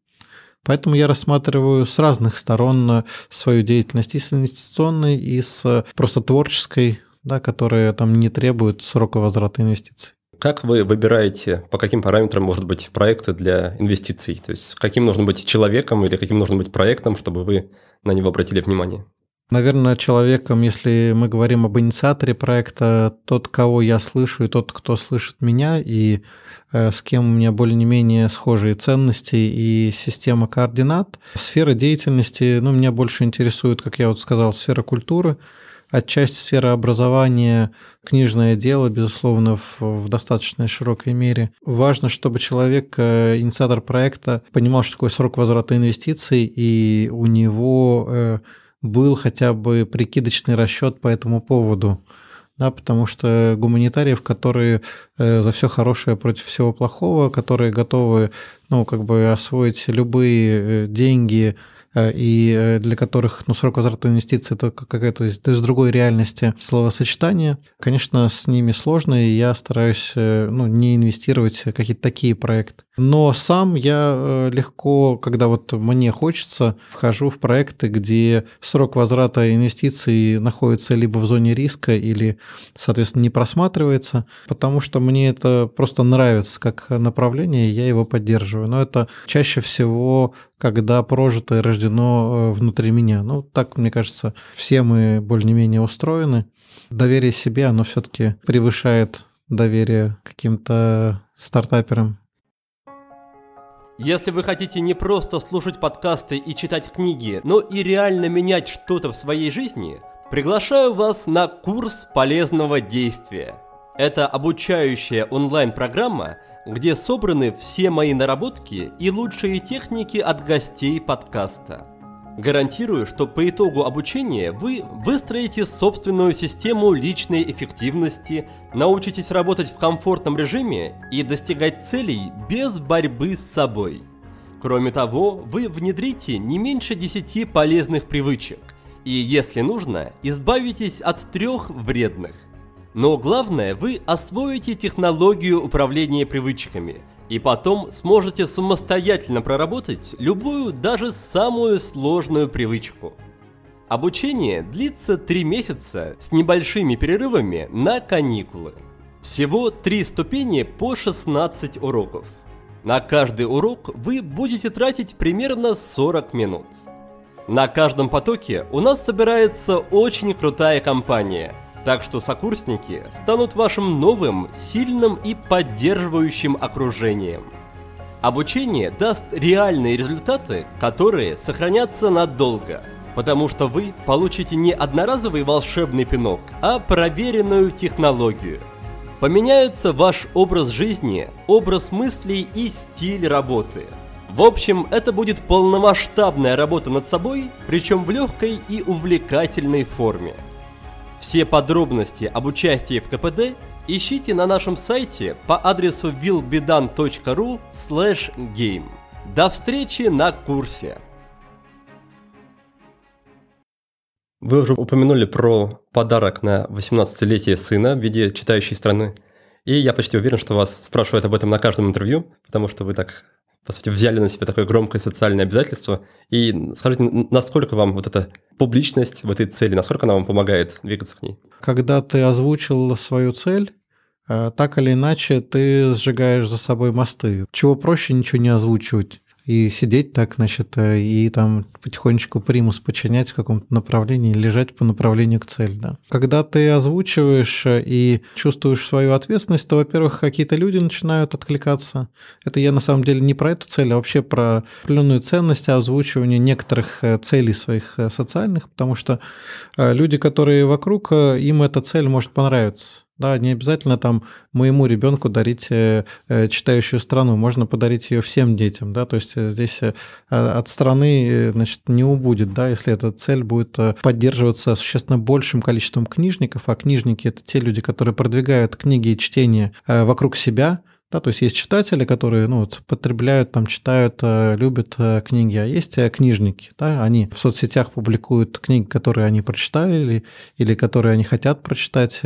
Поэтому я рассматриваю с разных сторон э, свою деятельность, и с инвестиционной, и с э, просто творческой, да, которая там не требует срока возврата инвестиций. Как вы выбираете, по каким параметрам может быть проекты для инвестиций? То есть каким нужно быть человеком или каким нужно быть проектом, чтобы вы на него обратили внимание? Наверное, человеком, если мы говорим об инициаторе проекта, тот, кого я слышу, и тот, кто слышит меня, и э, с кем у меня более-менее схожие ценности и система координат. Сфера деятельности, ну, меня больше интересует, как я вот сказал, сфера культуры, отчасти сфера образования, книжное дело, безусловно, в, в достаточно широкой мере. Важно, чтобы человек, э, инициатор проекта, понимал, что такое срок возврата инвестиций, и у него э, был хотя бы прикидочный расчет по этому поводу. Да, потому что гуманитариев, которые э, за все хорошее против всего плохого, которые готовы, ну, как бы освоить любые э, деньги, э, и для которых ну, срок возврата инвестиций это какая-то из, другой реальности словосочетание. Конечно, с ними сложно, и я стараюсь ну, не инвестировать в какие-то такие проекты. Но сам я э, легко, когда вот мне хочется, вхожу в проекты, где срок возврата инвестиций находится либо в зоне риска или, соответственно, не просматривается, потому что мне это просто нравится как направление, и я его поддерживаю. Но это чаще всего когда прожито и рождено э, внутри меня. Ну, так, мне кажется, все мы более-менее устроены. Доверие себе, оно все-таки превышает доверие каким-то стартаперам. Если вы хотите не просто слушать подкасты и читать книги, но и реально менять что-то в своей жизни, приглашаю вас на курс полезного действия. Это обучающая онлайн-программа, где собраны все мои наработки и лучшие техники от гостей подкаста. Гарантирую, что по итогу обучения вы выстроите собственную систему личной эффективности, научитесь работать в комфортном режиме и достигать целей без борьбы с собой. Кроме того, вы внедрите не меньше 10 полезных привычек и, если нужно, избавитесь от трех вредных. Но главное, вы освоите технологию управления привычками – и потом сможете самостоятельно проработать любую, даже самую сложную привычку. Обучение длится 3 месяца с небольшими перерывами на каникулы. Всего 3 ступени по 16 уроков. На каждый урок вы будете тратить примерно 40 минут. На каждом потоке у нас собирается очень крутая компания – так что сокурсники станут вашим новым, сильным и поддерживающим окружением. Обучение даст реальные результаты, которые сохранятся надолго, потому что вы получите не одноразовый волшебный пинок, а проверенную технологию. Поменяются ваш образ жизни, образ мыслей и стиль работы. В общем, это будет полномасштабная работа над собой, причем в легкой и увлекательной форме. Все подробности об участии в КПД ищите на нашем сайте по адресу willbedan.ru game. До встречи на курсе! Вы уже упомянули про подарок на 18-летие сына в виде читающей страны. И я почти уверен, что вас спрашивают об этом на каждом интервью, потому что вы так по сути, взяли на себя такое громкое социальное обязательство. И скажите, насколько вам вот эта публичность в этой цели, насколько она вам помогает двигаться к ней? Когда ты озвучил свою цель, э, так или иначе ты сжигаешь за собой мосты. Чего проще ничего не озвучивать и сидеть так, значит, э, и там потихонечку примус подчинять в каком-то направлении, лежать по направлению к цели, да. Когда ты озвучиваешь э, и чувствуешь свою ответственность, то, во-первых, какие-то люди начинают откликаться. Это я на самом деле не про эту цель, а вообще про определенную ценность озвучивания некоторых э, целей своих социальных, потому что люди, которые вокруг, им эта цель может понравиться. Да, не обязательно там моему ребенку дарить э, э, читающую страну, можно подарить ее всем детям, да, то есть э, здесь от страны, значит, не убудет, да, если эта цель будет поддерживаться существенно большим количеством книжников, а книжники – это те люди, которые продвигают книги и чтение вокруг себя, да, то есть есть читатели, которые ну, вот, потребляют, там, читают, любят книги, а есть книжники. Да, они в соцсетях публикуют книги, которые они прочитали или, или которые они хотят прочитать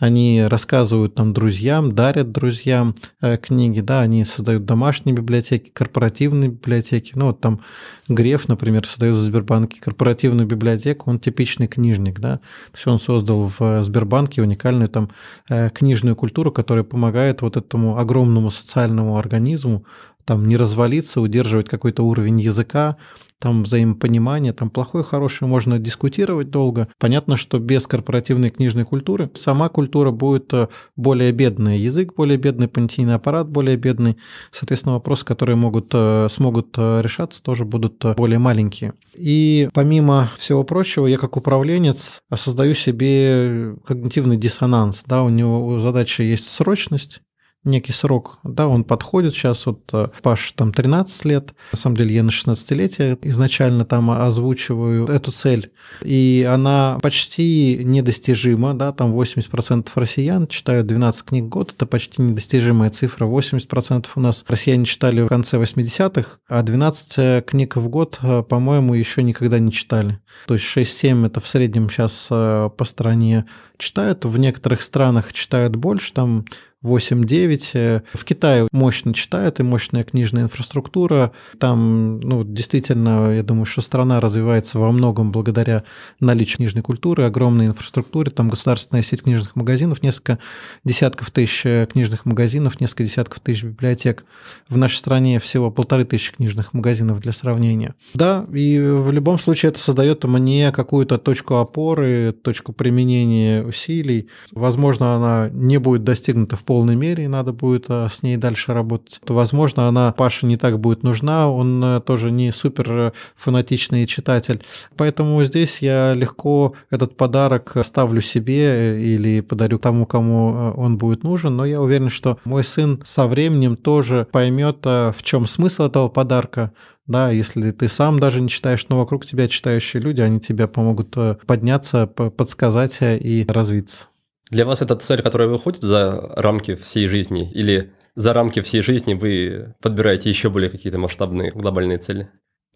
они рассказывают там друзьям, дарят друзьям э, книги, да, они создают домашние библиотеки, корпоративные библиотеки. Ну, вот там Греф, например, создает в Сбербанке корпоративную библиотеку, он типичный книжник, да, то есть он создал в Сбербанке уникальную там э, книжную культуру, которая помогает вот этому огромному социальному организму там не развалиться, удерживать какой-то уровень языка, там взаимопонимание, там плохое, хорошее, можно дискутировать долго. Понятно, что без корпоративной книжной культуры сама культура будет э, более бедная, язык более бедный, понятийный аппарат более бедный. Соответственно, вопросы, которые могут, э, смогут э, решаться, тоже будут более маленькие. И помимо всего прочего, я как управленец создаю себе когнитивный диссонанс. Да, у него у задачи есть срочность, некий срок, да, он подходит сейчас, вот э, Паш там 13 лет, на самом деле я на 16-летие изначально там озвучиваю эту цель, и она почти недостижима, да, там 80% россиян читают 12 книг в год, это почти недостижимая цифра, 80% у нас россияне читали в конце 80-х, а 12 э, книг в год, э, по-моему, еще никогда не читали. То есть 6-7 это в среднем сейчас по стране читают, в некоторых странах читают больше, там 8-9. В Китае мощно читают и мощная книжная инфраструктура. Там, ну, действительно, я думаю, что страна развивается во многом благодаря наличию книжной культуры, огромной инфраструктуре. Там государственная сеть книжных магазинов, несколько десятков тысяч книжных магазинов, несколько десятков тысяч библиотек. В нашей стране всего полторы тысячи книжных магазинов для сравнения. Да, и в любом случае это создает мне какую-то точку опоры, точку применения усилий. Возможно, она не будет достигнута в полной мере, и надо будет а, с ней дальше работать. Возможно, она Паше не так будет нужна, он э, тоже не супер фанатичный читатель. Поэтому здесь я легко этот подарок ставлю себе э, или подарю тому, кому э, он будет нужен, но я уверен, что мой сын со временем тоже поймет, в чем смысл этого подарка, да, если ты сам даже не читаешь, но вокруг тебя читающие люди, они тебе помогут подняться, подсказать и развиться. Для вас это цель, которая выходит за рамки всей жизни, или за рамки всей жизни вы подбираете еще более какие-то масштабные глобальные цели?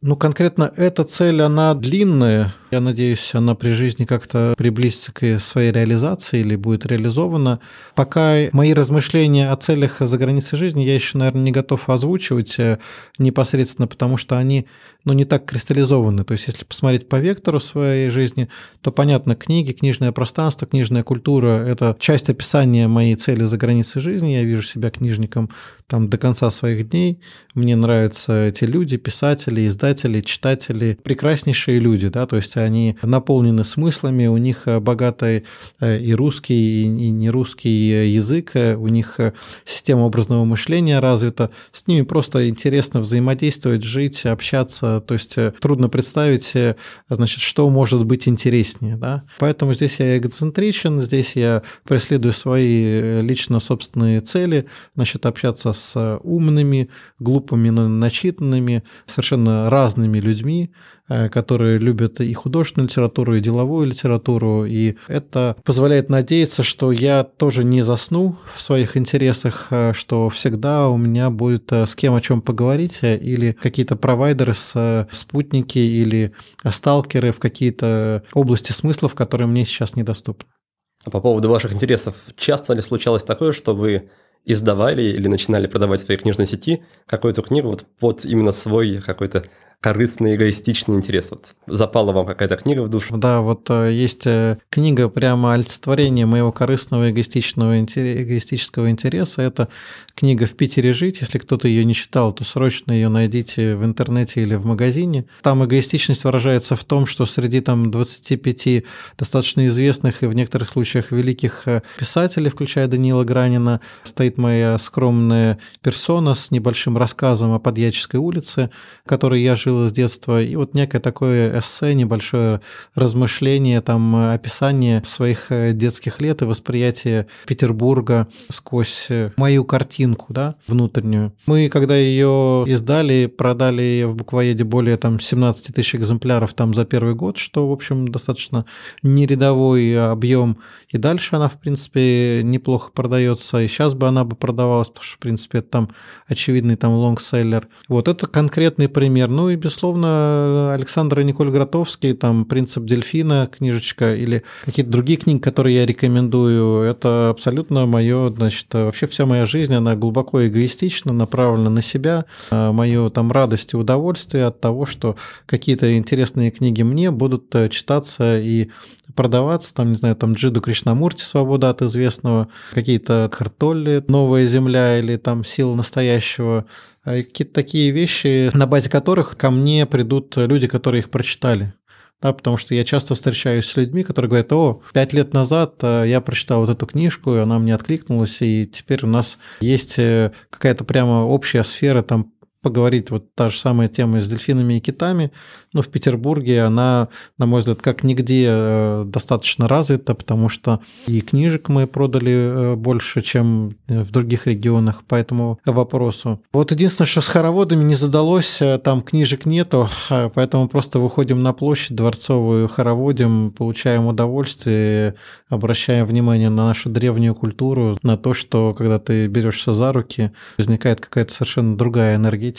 Ну, конкретно эта цель, она длинная. Я надеюсь, она при жизни как-то приблизится к своей реализации или будет реализована. Пока мои размышления о целях за границей жизни я еще, наверное, не готов озвучивать э, непосредственно, потому что они ну, не так кристаллизованы. То есть, если посмотреть по вектору своей жизни, то, понятно, книги, книжное пространство, книжная культура – это часть описания моей цели за границей жизни. Я вижу себя книжником там до конца своих дней. Мне нравятся эти люди, писатели, издатели, читатели, прекраснейшие люди, да, то есть они наполнены смыслами, у них э, богатый э, и русский, и нерусский язык, э, у них система образного мышления развита, с ними просто интересно взаимодействовать, жить, общаться, то есть трудно представить, значит, что может быть интереснее, да. Поэтому здесь я эгоцентричен, здесь я преследую свои лично собственные цели, значит, общаться с умными, глупыми, но начитанными, совершенно разными людьми, э, которые любят и художественную литературу, и деловую литературу. И это позволяет надеяться, что я тоже не засну в своих интересах, э, что всегда у меня будет э, с кем о чем поговорить, или какие-то провайдеры, спутники или сталкеры в какие-то области смыслов, которые мне сейчас недоступны. А по поводу ваших интересов, часто ли случалось такое, что вы издавали или начинали продавать в своей книжной сети какую-то книгу вот под именно свой какой-то корыстный, эгоистичный интерес. Вот запала вам какая-то книга в душу? Да, вот э, есть э, книга прямо олицетворение моего корыстного эгоистичного, эгоистического интереса. Это книга «В Питере жить». Если кто-то ее не читал, то срочно ее найдите в интернете или в магазине. Там эгоистичность выражается в том, что среди там 25 достаточно известных и в некоторых случаях великих э, писателей, включая Даниила Гранина, стоит моя скромная персона с небольшим рассказом о Подьяческой улице, которой я жил жил с детства. И вот некое такое эссе, небольшое размышление, там описание своих э, детских лет и восприятие Петербурга сквозь э, мою картинку, да, внутреннюю. Мы, когда ее издали, продали ее в буквоеде более там 17 тысяч экземпляров там за первый год, что, в общем, достаточно нерядовой объем. И дальше она, в принципе, неплохо продается. И сейчас бы она бы продавалась, потому что, в принципе, это там очевидный там лонгселлер. Вот это конкретный пример. Ну и безусловно, Александр и Николь Гротовский, там «Принцип дельфина» книжечка или какие-то другие книги, которые я рекомендую, это абсолютно мое, значит, вообще вся моя жизнь, она глубоко эгоистична, направлена на себя, а мое там радость и удовольствие от того, что какие-то интересные книги мне будут э, читаться и продаваться, там, не знаю, там Джиду Кришнамурти «Свобода от известного», какие-то Картолли «Новая земля» или там «Сила настоящего», а какие-то такие вещи, на базе которых ко мне придут люди, которые их прочитали. Да, потому что я часто встречаюсь с людьми, которые говорят, о, пять лет назад э, я прочитал вот эту книжку, и она мне откликнулась, и теперь у нас есть э, какая-то прямо общая сфера там поговорить, вот та же самая тема с дельфинами и китами, но в Петербурге она, на мой взгляд, как нигде э, достаточно развита, потому что и книжек мы продали э, больше, чем в других регионах по этому вопросу. Вот единственное, что с хороводами не задалось, э, там книжек нету, поэтому просто выходим на площадь дворцовую, хороводим, получаем удовольствие, обращаем внимание на нашу древнюю культуру, на то, что когда ты берешься за руки, возникает какая-то совершенно другая энергетика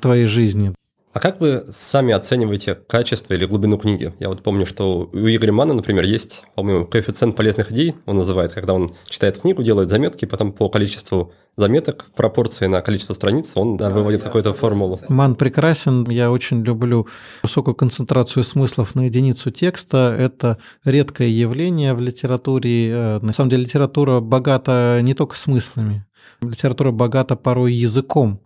твоей жизни. А как вы сами оцениваете качество или глубину книги? Я вот помню, что у Игоря Мана, например, есть, по-моему, коэффициент полезных идей, он называет, когда он читает книгу, делает заметки, потом по количеству заметок в пропорции на количество страниц он да, выводит какую-то формулу. Ман прекрасен. Я очень люблю высокую концентрацию смыслов на единицу текста. Это редкое явление в литературе. Э, на самом деле литература богата не только смыслами. Литература богата порой языком.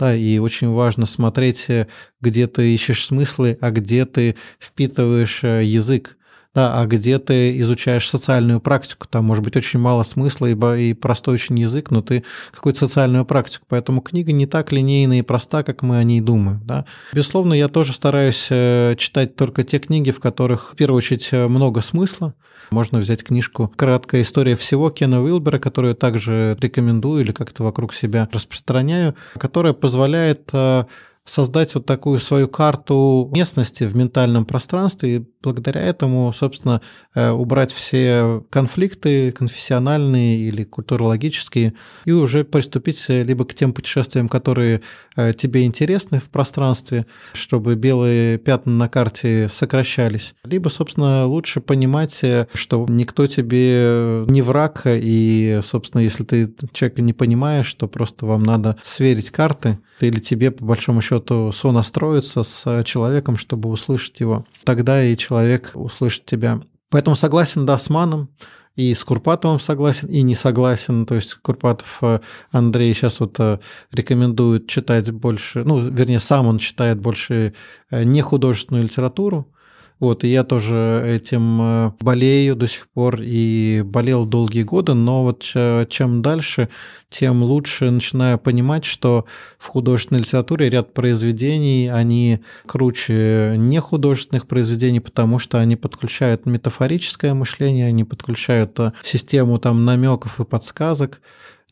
Да, и очень важно смотреть, э, где ты ищешь смыслы, а где ты впитываешь э, язык. Да, а где ты изучаешь социальную практику, там может быть очень мало смысла, ибо и простой очень язык, но ты какую-то социальную практику. Поэтому книга не так линейная и проста, как мы о ней думаем. Да. Безусловно, я тоже стараюсь э, читать только те книги, в которых в первую очередь много смысла, можно взять книжку «Краткая история всего» Кена Уилбера, которую также рекомендую или как-то вокруг себя распространяю, которая позволяет э, создать вот такую свою карту местности в ментальном пространстве и благодаря этому, собственно, э, убрать все конфликты конфессиональные или культурологические и уже приступить либо к тем путешествиям, которые э, тебе интересны в пространстве, чтобы белые пятна на карте сокращались, либо, собственно, лучше понимать, э, что никто тебе не враг, и, собственно, если ты человека не понимаешь, то просто вам надо сверить карты, или тебе, по большому счету, сонастроиться с человеком, чтобы услышать его. Тогда и человек человек услышит тебя. Поэтому согласен, да, с Маном, и с Курпатовым согласен, и не согласен. То есть Курпатов э, Андрей сейчас вот э, рекомендует читать больше, ну, вернее, сам он читает больше э, не художественную литературу, вот, и я тоже этим э, болею до сих пор и болел долгие годы, но вот э, чем дальше, тем лучше начинаю понимать, что в художественной литературе ряд произведений, они круче не художественных произведений, потому что они подключают метафорическое мышление, они подключают э, систему там намеков и подсказок,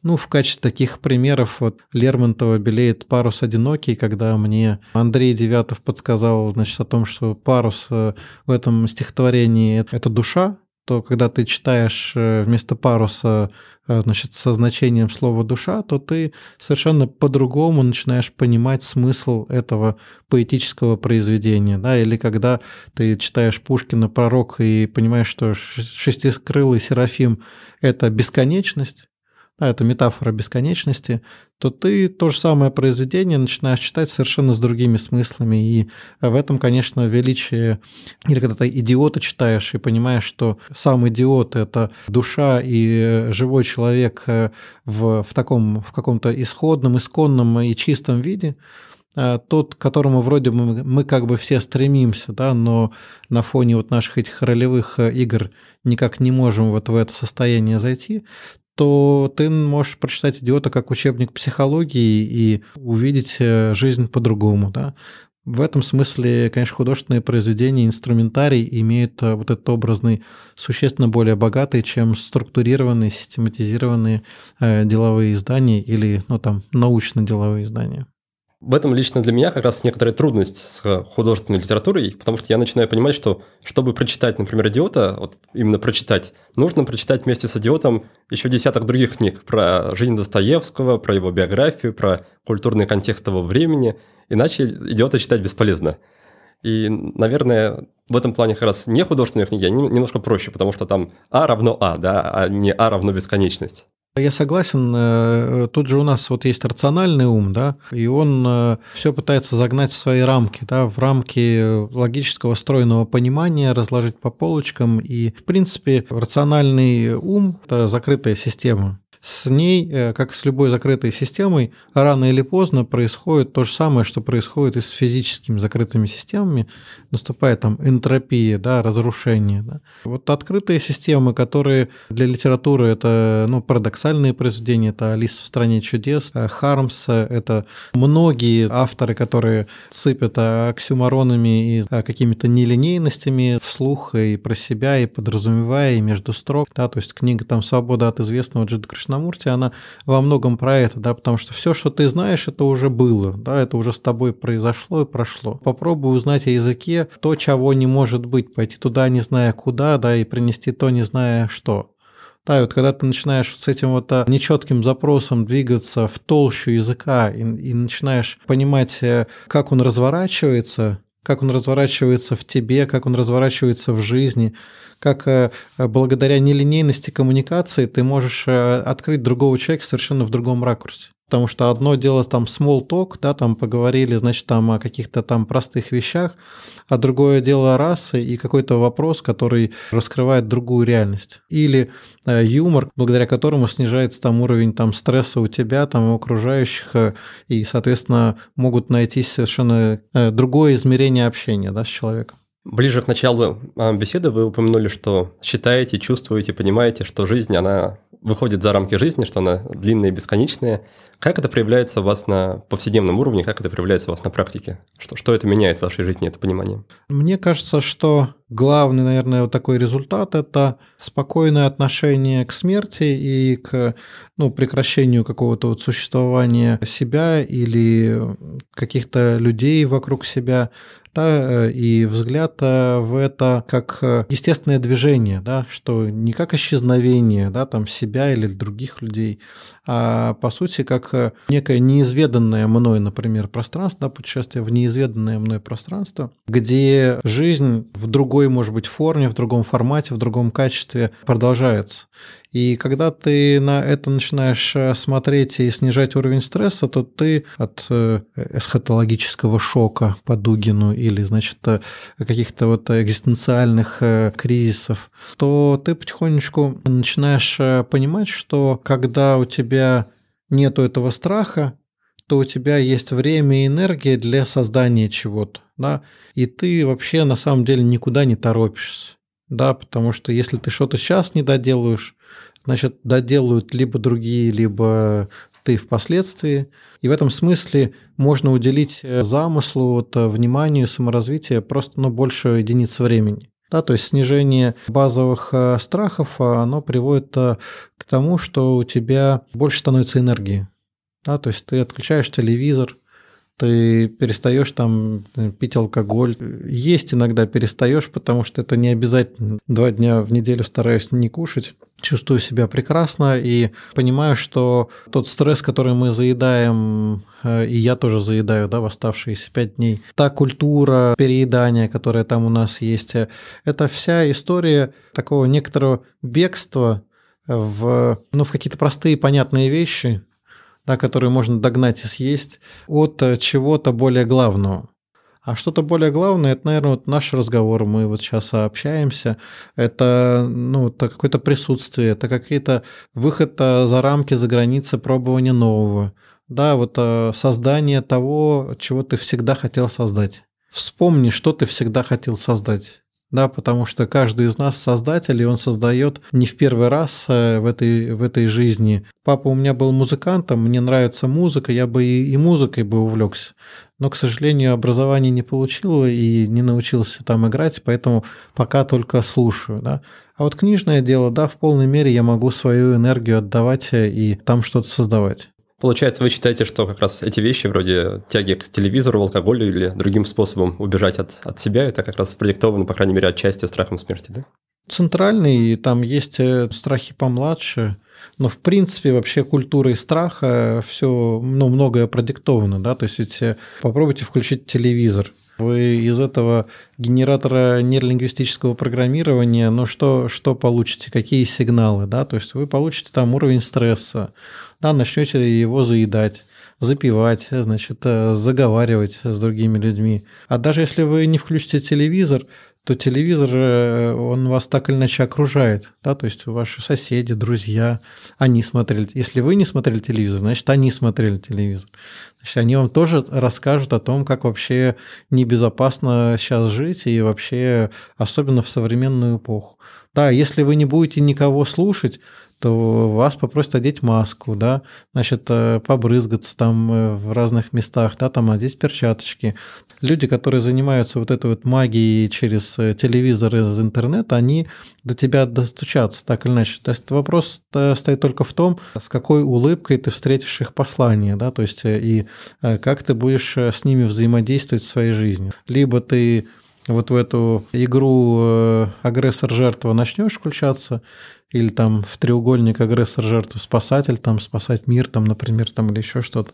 ну, в качестве таких примеров вот Лермонтова белеет парус одинокий, когда мне Андрей Девятов подсказал, значит, о том, что парус э, в этом стихотворении – это душа, то когда ты читаешь э, вместо паруса э, значит, со значением слова «душа», то ты совершенно по-другому начинаешь понимать смысл этого поэтического произведения. Да? Или когда ты читаешь Пушкина «Пророк» и понимаешь, что шестискрылый Серафим – это бесконечность, да, это метафора бесконечности, то ты то же самое произведение начинаешь читать совершенно с другими смыслами. И в этом, конечно, величие... Или когда ты идиота читаешь и понимаешь, что сам идиот — это душа и живой человек э, в, в таком, в каком-то исходном, исконном и чистом виде, э, тот, к которому вроде мы, мы как бы все стремимся, да, но на фоне вот наших этих ролевых э, игр никак не можем вот в это состояние зайти, то ты можешь прочитать «Идиота» как учебник психологии и увидеть э, жизнь по-другому. Да? В этом смысле, конечно, художественные произведения, инструментарий имеют э, вот этот образный существенно более богатый, чем структурированные, систематизированные э, деловые издания или ну, там, научно-деловые издания. В этом лично для меня как раз некоторая трудность с художественной литературой, потому что я начинаю понимать, что чтобы прочитать, например, «Идиота», вот именно прочитать, нужно прочитать вместе с «Идиотом» еще десяток других книг про жизнь Достоевского, про его биографию, про культурный контекст того времени, иначе «Идиота» читать бесполезно. И, наверное, в этом плане как раз не художественные книги, они немножко проще, потому что там А равно А, да, а не А равно бесконечность. Я согласен. Э, тут же у нас вот есть рациональный ум, да, и он э, все пытается загнать в свои рамки, да, в рамки логического стройного понимания, разложить по полочкам. И, в принципе, рациональный ум – это закрытая система. С ней, э, как с любой закрытой системой, рано или поздно происходит то же самое, что происходит и с физическими закрытыми системами. Наступает там энтропия, да, разрушение. Да. Вот открытые системы, которые для литературы это ну, парадоксальные произведения, это «Алиса в стране чудес», э, «Хармс», это многие авторы, которые сыпят оксюмаронами и э, какими-то нелинейностями вслух и про себя, и подразумевая, и между строк. Да, то есть книга там «Свобода от известного» Джида Кришнамурти, она во многом про это, да, потому что все, что ты знаешь, это уже было, да, это уже с тобой произошло и прошло. Попробуй узнать о языке то, чего не может быть, пойти туда, не зная куда, да, и принести то, не зная что. Да, и вот когда ты начинаешь с этим вот а, нечетким запросом двигаться в толщу языка и, и начинаешь понимать, э, как он разворачивается, как он разворачивается в тебе, как он разворачивается в жизни, как э, благодаря нелинейности коммуникации ты можешь э, открыть другого человека совершенно в другом ракурсе. Потому что одно дело там small talk, да, там поговорили, значит, там о каких-то там простых вещах, а другое дело расы и какой-то вопрос, который раскрывает другую реальность. Или э, юмор, благодаря которому снижается там уровень там стресса у тебя, там у окружающих, э, и, соответственно, могут найти совершенно э, другое измерение общения, да, с человеком. Ближе к началу а, беседы вы упомянули, что считаете, чувствуете, понимаете, что жизнь, она выходит за рамки жизни, что она длинная и бесконечная. Как это проявляется у вас на повседневном уровне, как это проявляется у вас на практике? Что, что это меняет в вашей жизни, это понимание? Мне кажется, что главный, наверное, вот такой результат – это спокойное отношение к смерти и к ну, прекращению какого-то вот существования себя или каких-то людей вокруг себя да, э, и взгляд э, в это как э, естественное движение, да, что не как исчезновение да, там себя или других людей, а по сути как некое неизведанное мной, например, пространство, да, путешествие в неизведанное мной пространство, где жизнь в другой, может быть, форме, в другом формате, в другом качестве продолжается. И когда ты на это начинаешь э, смотреть и снижать уровень стресса, то ты от э, эсхатологического шока по Дугину или, значит, э, каких-то вот экзистенциальных кризисов, то ты потихонечку начинаешь понимать, что когда у тебя нету этого страха, то у тебя есть время и энергия для создания чего-то, да, и ты вообще на самом деле никуда не торопишься да, потому что если ты что-то сейчас не доделаешь, значит, доделают либо другие, либо ты впоследствии. И в этом смысле можно уделить э, замыслу, вот, э, вниманию, саморазвитию просто ну, больше единиц времени. Да, то есть снижение базовых э, страхов, оно приводит к тому, что у тебя больше становится энергии. Да, то есть ты отключаешь телевизор, ты перестаешь там э, пить алкоголь. Есть иногда перестаешь, потому что это не обязательно. Два дня в неделю стараюсь не кушать. Чувствую себя прекрасно и понимаю, что тот стресс, который мы заедаем, э, и я тоже заедаю, да, в оставшиеся пять дней, та культура переедания, которая там у нас есть, э, это вся история такого некоторого бегства в, ну, в какие-то простые понятные вещи, да, которые можно догнать и съесть, от э, чего-то более главного. А что-то более главное, это, наверное, вот наш разговор, мы вот сейчас общаемся, это, ну, это какое-то присутствие, это какие-то выход э, за рамки, за границы, пробования нового. Да, вот э, создание того, чего ты всегда хотел создать. Вспомни, что ты всегда хотел создать да, потому что каждый из нас создатель, и он создает не в первый раз э, в этой, в этой жизни. Папа у меня был музыкантом, мне нравится музыка, я бы и, и музыкой бы увлекся. Но, к сожалению, образование не получил и не научился там играть, поэтому пока только слушаю, да. А вот книжное дело, да, в полной мере я могу свою энергию отдавать э, и там что-то создавать. Получается, вы считаете, что как раз эти вещи, вроде тяги к телевизору, алкоголю или другим способом убежать от, от себя, это как раз продиктовано, по крайней мере, отчасти страхом смерти, да? Центральный, там есть э, страхи помладше, но в принципе вообще культурой страха все, ну, многое продиктовано, да, то есть э, попробуйте включить телевизор, вы из этого генератора нейролингвистического программирования, ну что, что получите, какие сигналы, да, то есть вы получите там уровень стресса, да, начнете его заедать запивать, значит, э, заговаривать с другими людьми. А даже если вы не включите телевизор, то телевизор, э, он вас так или иначе окружает, да, то есть ваши соседи, друзья, они смотрели, если вы не смотрели телевизор, значит, они смотрели телевизор. Значит, они вам тоже расскажут о том, как вообще небезопасно сейчас жить и вообще, особенно в современную эпоху. Да, если вы не будете никого слушать, то вас попросят одеть маску, да, значит, э, побрызгаться там э, в разных местах, да, там одеть перчаточки. Люди, которые занимаются вот этой вот магией через э, телевизор из интернета, они до тебя достучатся так или иначе. То есть вопрос стоит только в том, с какой улыбкой ты встретишь их послание, да, то есть и как ты будешь с ними взаимодействовать в своей жизни. Либо ты вот в эту игру э, агрессор-жертва начнешь включаться, или там в треугольник агрессор-жертва спасатель, там спасать мир, там, например, там или еще что-то,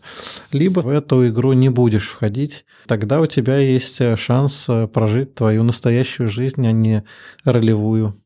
либо в эту игру не будешь входить, тогда у тебя есть э, шанс э, прожить твою настоящую жизнь, а не ролевую.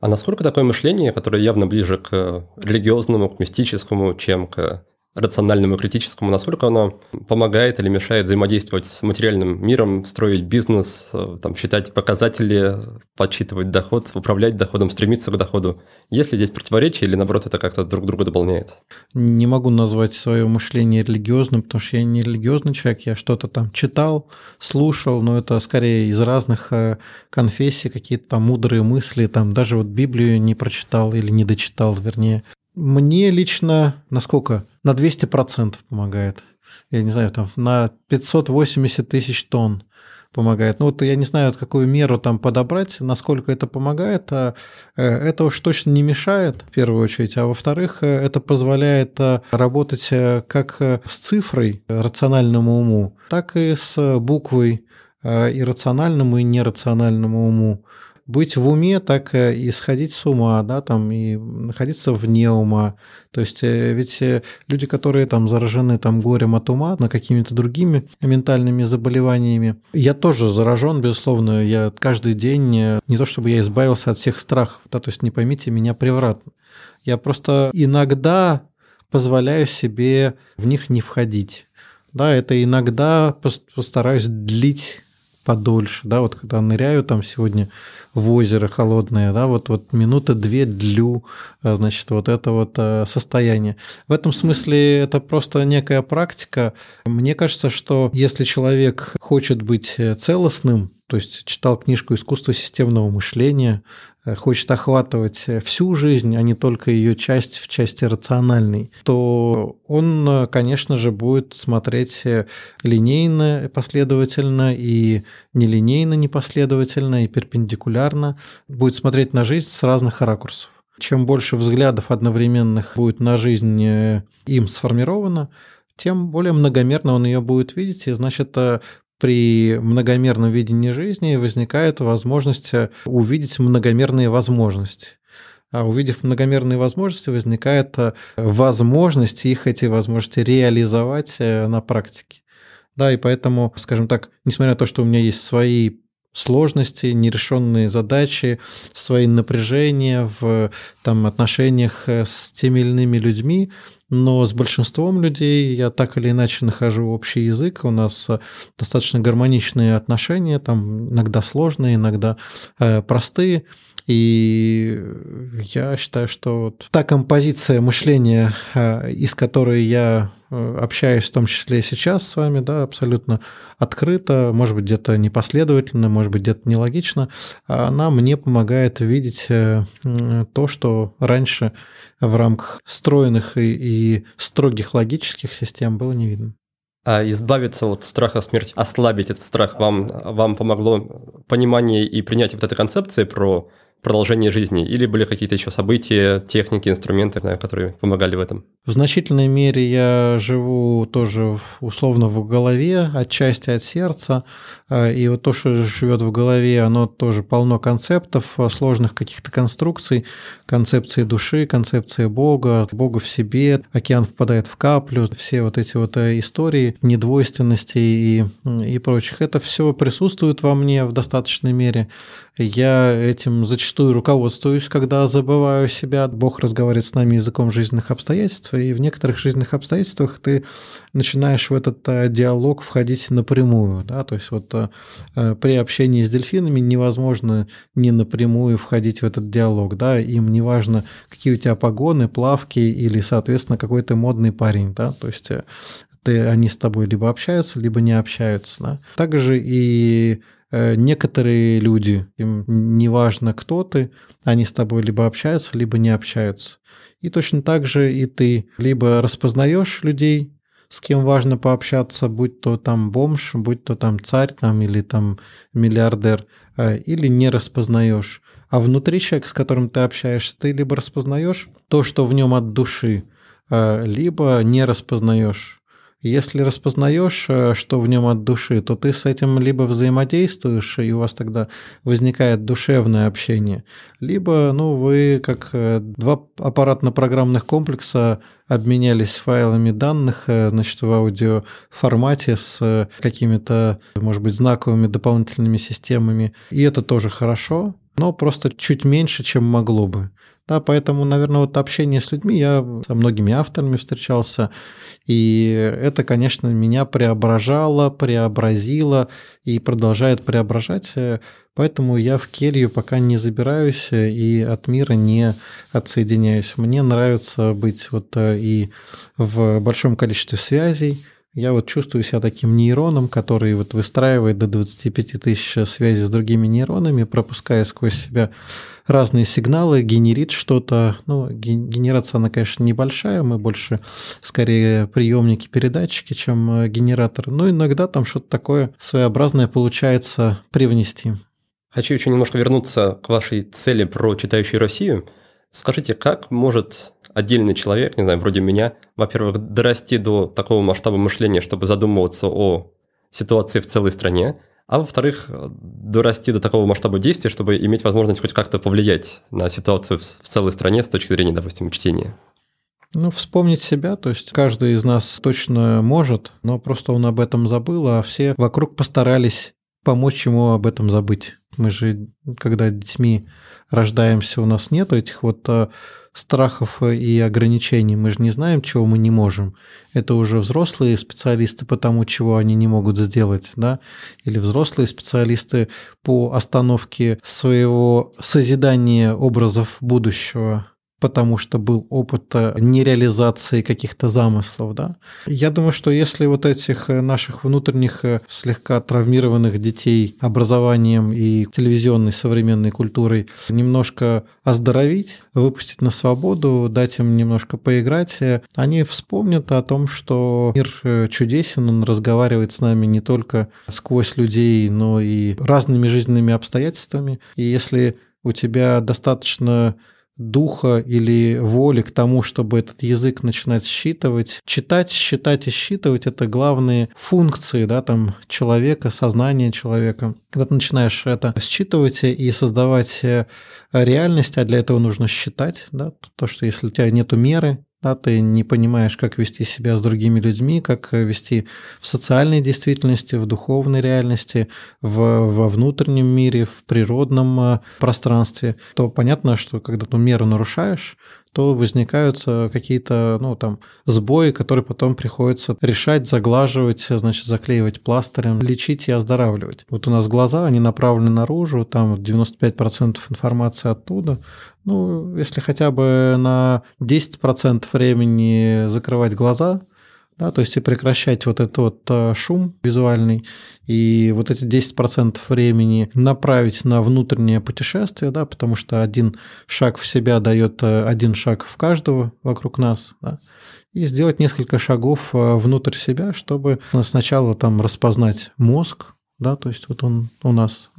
А насколько такое мышление, которое явно ближе к религиозному, к мистическому, чем к рациональному и критическому, насколько оно помогает или мешает взаимодействовать с материальным миром, строить бизнес, э, там, считать показатели, подсчитывать доход, управлять доходом, стремиться к доходу. Есть ли здесь противоречие или, наоборот, это как-то друг друга дополняет? Не могу назвать свое мышление религиозным, потому что я не религиозный человек, я что-то там читал, слушал, но это скорее из разных э, конфессий, какие-то там мудрые мысли, там даже вот Библию не прочитал или не дочитал, вернее. Мне лично, насколько? На 200% помогает. Я не знаю, там на 580 тысяч тонн помогает. Ну вот я не знаю, какую меру там подобрать, насколько это помогает. А э, это уж точно не мешает, в первую очередь. А во-вторых, э, это позволяет э, работать как с цифрой рациональному уму, так и с буквой иррациональному и нерациональному уму быть в уме, так и сходить с ума, да, там, и находиться вне ума. То есть э, ведь э, люди, которые там заражены там горем от ума, на какими-то другими ментальными заболеваниями, я тоже заражен, безусловно, я каждый день, э, не то чтобы я избавился от всех страхов, да, то есть не поймите меня превратно. Я просто иногда позволяю себе в них не входить. Да, это иногда постараюсь длить подольше, да, вот когда ныряю там сегодня в озеро холодное, да, вот, вот минута две длю, э, значит, вот это вот э, состояние. В этом смысле это просто некая практика. Мне кажется, что если человек хочет быть э, целостным, то есть читал книжку «Искусство системного мышления», Э, хочет охватывать э, всю жизнь, а не только ее часть в части рациональной, то он, э, конечно же, будет смотреть линейно последовательно и нелинейно непоследовательно и перпендикулярно, будет смотреть на жизнь с разных ракурсов. Чем больше взглядов одновременных будет на жизнь им сформировано, тем более многомерно он ее будет видеть, и значит при многомерном видении жизни возникает возможность э, увидеть многомерные возможности. А увидев многомерные возможности, возникает э, возможность их, эти возможности, реализовать э, на практике. Да, и поэтому, скажем так, несмотря на то, что у меня есть свои сложности, нерешенные задачи, свои напряжения в там, отношениях с теми или иными людьми, но с большинством людей я так или иначе нахожу общий язык, у нас э, достаточно гармоничные отношения, там иногда сложные, иногда э, простые, и я считаю, что вот та композиция мышления, э, из которой я общаюсь, в том числе и сейчас с вами, да, абсолютно открыто, может быть, где-то непоследовательно, может быть, где-то нелогично, она мне помогает видеть то, что раньше в рамках стройных и, и строгих логических систем было не видно. А избавиться от страха смерти, ослабить этот страх вам, вам помогло понимание и принятие вот этой концепции про продолжение жизни? Или были какие-то еще события, техники, инструменты, которые помогали в этом? В значительной мере я живу тоже условно в голове, отчасти от сердца. А, и вот то, что живет в голове, оно тоже полно концептов, сложных каких-то конструкций, концепции души, концепции Бога, Бога в себе, океан впадает в каплю, все вот эти вот э, истории недвойственности и, и прочих. Это все присутствует во мне в достаточной мере. Я этим зачастую руководствуюсь, когда забываю себя. Бог разговаривает с нами языком жизненных обстоятельств, и в некоторых жизненных обстоятельствах ты начинаешь в этот э, диалог входить напрямую. Да? То есть вот э, при общении с дельфинами невозможно не напрямую входить в этот диалог. Да? Им не важно, какие у тебя погоны, плавки или, соответственно, какой то модный парень. Да? То есть э, ты, они с тобой либо общаются, либо не общаются. Да? Также и Э, некоторые люди, им неважно кто ты, они с тобой либо общаются, либо не общаются. И точно так же и ты либо распознаешь людей, с кем важно пообщаться, будь то там бомж, будь то там царь там, или там миллиардер, э, или не распознаешь. А внутри человека, с которым ты общаешься, ты либо распознаешь то, что в нем от души, э, либо не распознаешь. Если распознаешь, э, что в нем от души, то ты с этим либо взаимодействуешь, и у вас тогда возникает душевное общение, либо ну, вы как э, два аппаратно-программных комплекса обменялись файлами данных э, значит, в аудиоформате с какими-то, может быть, знаковыми дополнительными системами. И это тоже хорошо, но просто чуть меньше, чем могло бы. Да, поэтому, наверное, вот общение с людьми, я со многими авторами встречался, и это, конечно, меня преображало, преобразило и продолжает преображать. Поэтому я в келью пока не забираюсь и от мира не отсоединяюсь. Мне нравится быть вот э, и в большом количестве связей, я вот чувствую себя таким нейроном, который вот выстраивает до 25 тысяч связей с другими нейронами, пропуская сквозь себя разные сигналы, генерит что-то. Ну, генерация, она, конечно, небольшая, мы больше скорее приемники, передатчики, чем э, генератор. Но иногда там что-то такое своеобразное получается привнести. Хочу еще немножко вернуться к вашей цели про читающую Россию. Скажите, как может отдельный человек, не знаю, вроде меня, во-первых, дорасти до такого масштаба мышления, чтобы задумываться о ситуации в целой стране, а во-вторых, дорасти до такого масштаба действия, чтобы иметь возможность хоть как-то повлиять на ситуацию в целой стране с точки зрения, допустим, чтения. Ну, вспомнить себя, то есть каждый из нас точно может, но просто он об этом забыл, а все вокруг постарались помочь ему об этом забыть. Мы же, когда детьми рождаемся, у нас нет этих вот э, страхов и ограничений. Мы же не знаем, чего мы не можем. Это уже взрослые специалисты по тому, чего они не могут сделать, да, или взрослые специалисты по остановке своего созидания образов будущего потому что был опыт э, нереализации каких-то замыслов. Да? Я думаю, что если вот этих э, наших внутренних э, слегка травмированных детей образованием и телевизионной современной культурой немножко оздоровить, выпустить на свободу, дать им немножко поиграть, они вспомнят о том, что мир чудесен, он разговаривает с нами не только сквозь людей, но и разными жизненными обстоятельствами. И если у тебя достаточно духа или воли к тому, чтобы этот язык начинать считывать. Читать, считать и считывать – это главные функции да, там, человека, сознания человека. Когда ты начинаешь это считывать и создавать э, реальность, а для этого нужно считать, да, то, что если у тебя нет меры, да, ты не понимаешь, как вести себя с другими людьми, как вести в социальной действительности, в духовной реальности, в, во внутреннем мире, в природном э, пространстве, то понятно, что когда ты меру нарушаешь, то возникают какие-то, ну, там, сбои, которые потом приходится решать, заглаживать, значит, заклеивать пластырем, лечить и оздоравливать. Вот у нас глаза, они направлены наружу, там 95% информации оттуда. Ну, если хотя бы на 10% времени закрывать глаза – да, то есть и прекращать вот этот вот э, шум визуальный, и вот эти 10% времени направить на внутреннее путешествие, да, потому что один шаг в себя дает э, один шаг в каждого вокруг нас, да, и сделать несколько шагов э, внутрь себя, чтобы сначала там распознать мозг, да, то есть вот он у нас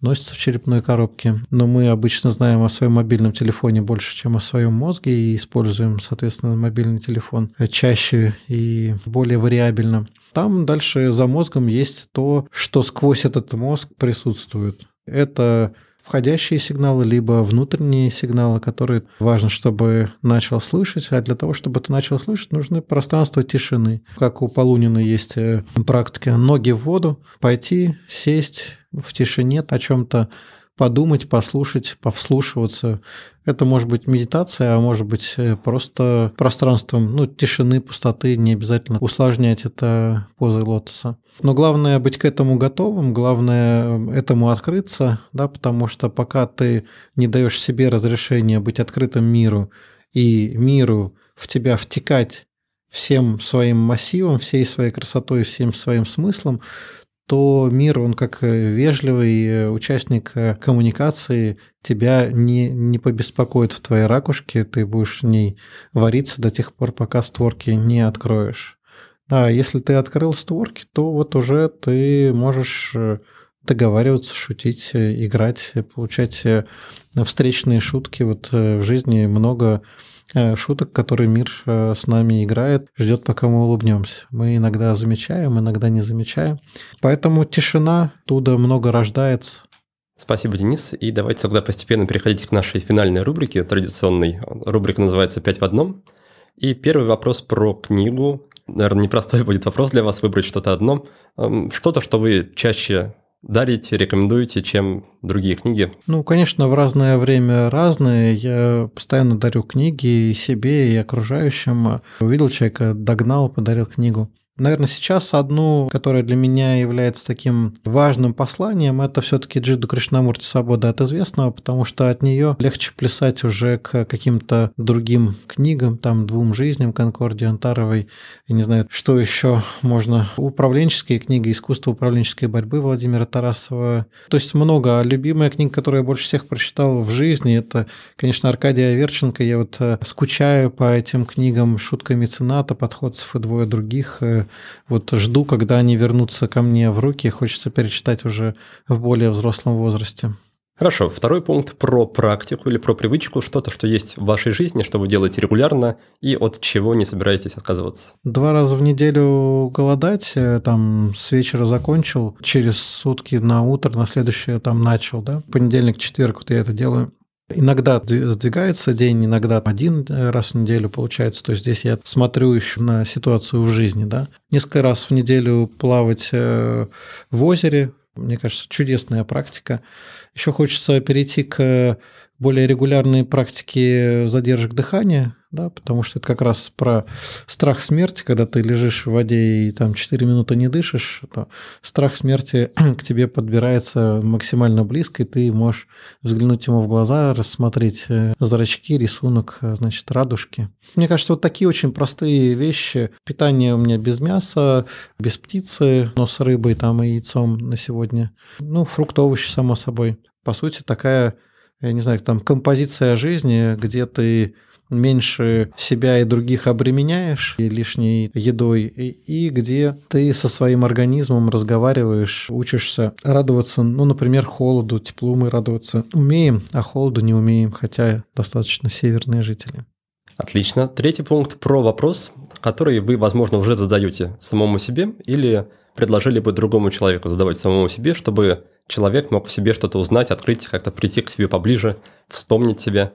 носится в черепной коробке, но мы обычно знаем о своем мобильном телефоне больше, чем о своем мозге, и используем, соответственно, мобильный телефон чаще и более вариабельно. Там дальше за мозгом есть то, что сквозь этот мозг присутствует. Это входящие сигналы, либо внутренние сигналы, которые важно, чтобы начал слышать. А для того, чтобы ты начал слышать, нужны пространство тишины. Как у Полунина есть э, практика ноги в воду, пойти, сесть в тишине, о чем-то подумать, послушать, повслушиваться. Это может быть медитация, а может быть э, просто пространством ну, тишины, пустоты, не обязательно усложнять это позой лотоса. Но главное быть к этому готовым, главное э, этому открыться, да, потому что пока ты не даешь себе разрешения быть открытым миру и миру в тебя втекать всем своим массивом, всей своей красотой, всем своим смыслом, то мир, он как э, вежливый э, участник э, коммуникации, тебя не, не побеспокоит в твоей ракушке, ты будешь в ней вариться до тех пор, пока створки не откроешь. Да, если ты открыл створки, то вот уже ты можешь договариваться, шутить, играть, получать встречные шутки. Вот в жизни много шуток, которые мир э, с нами играет, ждет, пока мы улыбнемся. Мы иногда замечаем, иногда не замечаем. Поэтому тишина, туда много рождается. Спасибо, Денис. И давайте тогда постепенно переходить к нашей финальной рубрике, традиционной. Рубрика называется «Пять в одном». И первый вопрос про книгу. Наверное, непростой будет вопрос для вас выбрать что-то одно. Эм, что-то, что вы чаще дарите, рекомендуете, чем другие книги? Ну, конечно, в разное время разные. Я постоянно дарю книги и себе, и окружающим. Увидел человека, догнал, подарил книгу. Наверное, сейчас одну, которая для меня является таким важным посланием, это все-таки Джиду Кришнамурти «Свобода от известного», потому что от нее легче плясать уже к каким-то другим книгам, там, «Двум жизням» Конкордии Антаровой, и не знаю, что еще можно. Управленческие книги, искусство управленческой борьбы Владимира Тарасова. То есть много. А любимая книга, которую я больше всех прочитал в жизни, это, конечно, Аркадия Аверченко. Я вот э, скучаю по этим книгам «Шутка мецената», «Подходцев» и «Двое других», вот жду, когда они вернутся ко мне в руки, хочется перечитать уже в более взрослом возрасте. Хорошо, второй пункт про практику или про привычку, что-то, что есть в вашей жизни, что вы делаете регулярно и от чего не собираетесь отказываться. Два раза в неделю голодать, э, там с вечера закончил, через сутки на утро, на следующее там начал, да, понедельник, четверг вот я это делаю. Иногда сдвигается день, иногда один э, раз в неделю получается. То есть здесь я смотрю еще на ситуацию в жизни. Да? Несколько раз в неделю плавать э, в озере. Мне кажется, чудесная практика. Еще хочется перейти к более регулярной практике задержек дыхания да, потому что это как раз про страх смерти, когда ты лежишь в воде и там 4 минуты не дышишь, то страх смерти к тебе подбирается максимально близко, и ты можешь взглянуть ему в глаза, рассмотреть э, зрачки, рисунок, э, значит, радужки. Мне кажется, вот такие очень простые вещи. Питание у меня без мяса, без птицы, но с рыбой там и яйцом на сегодня. Ну, фрукты, овощи, само собой. По сути, такая я не знаю, там композиция жизни, где ты меньше себя и других обременяешь и лишней едой, и, и где ты со своим организмом разговариваешь, учишься радоваться, ну, например, холоду, теплу мы радоваться умеем, а холоду не умеем, хотя достаточно северные жители. Отлично. Третий пункт про вопрос, который вы, возможно, уже задаете самому себе или предложили бы другому человеку задавать самому себе, чтобы человек мог в себе что-то узнать, открыть, как-то прийти к себе поближе, вспомнить себя.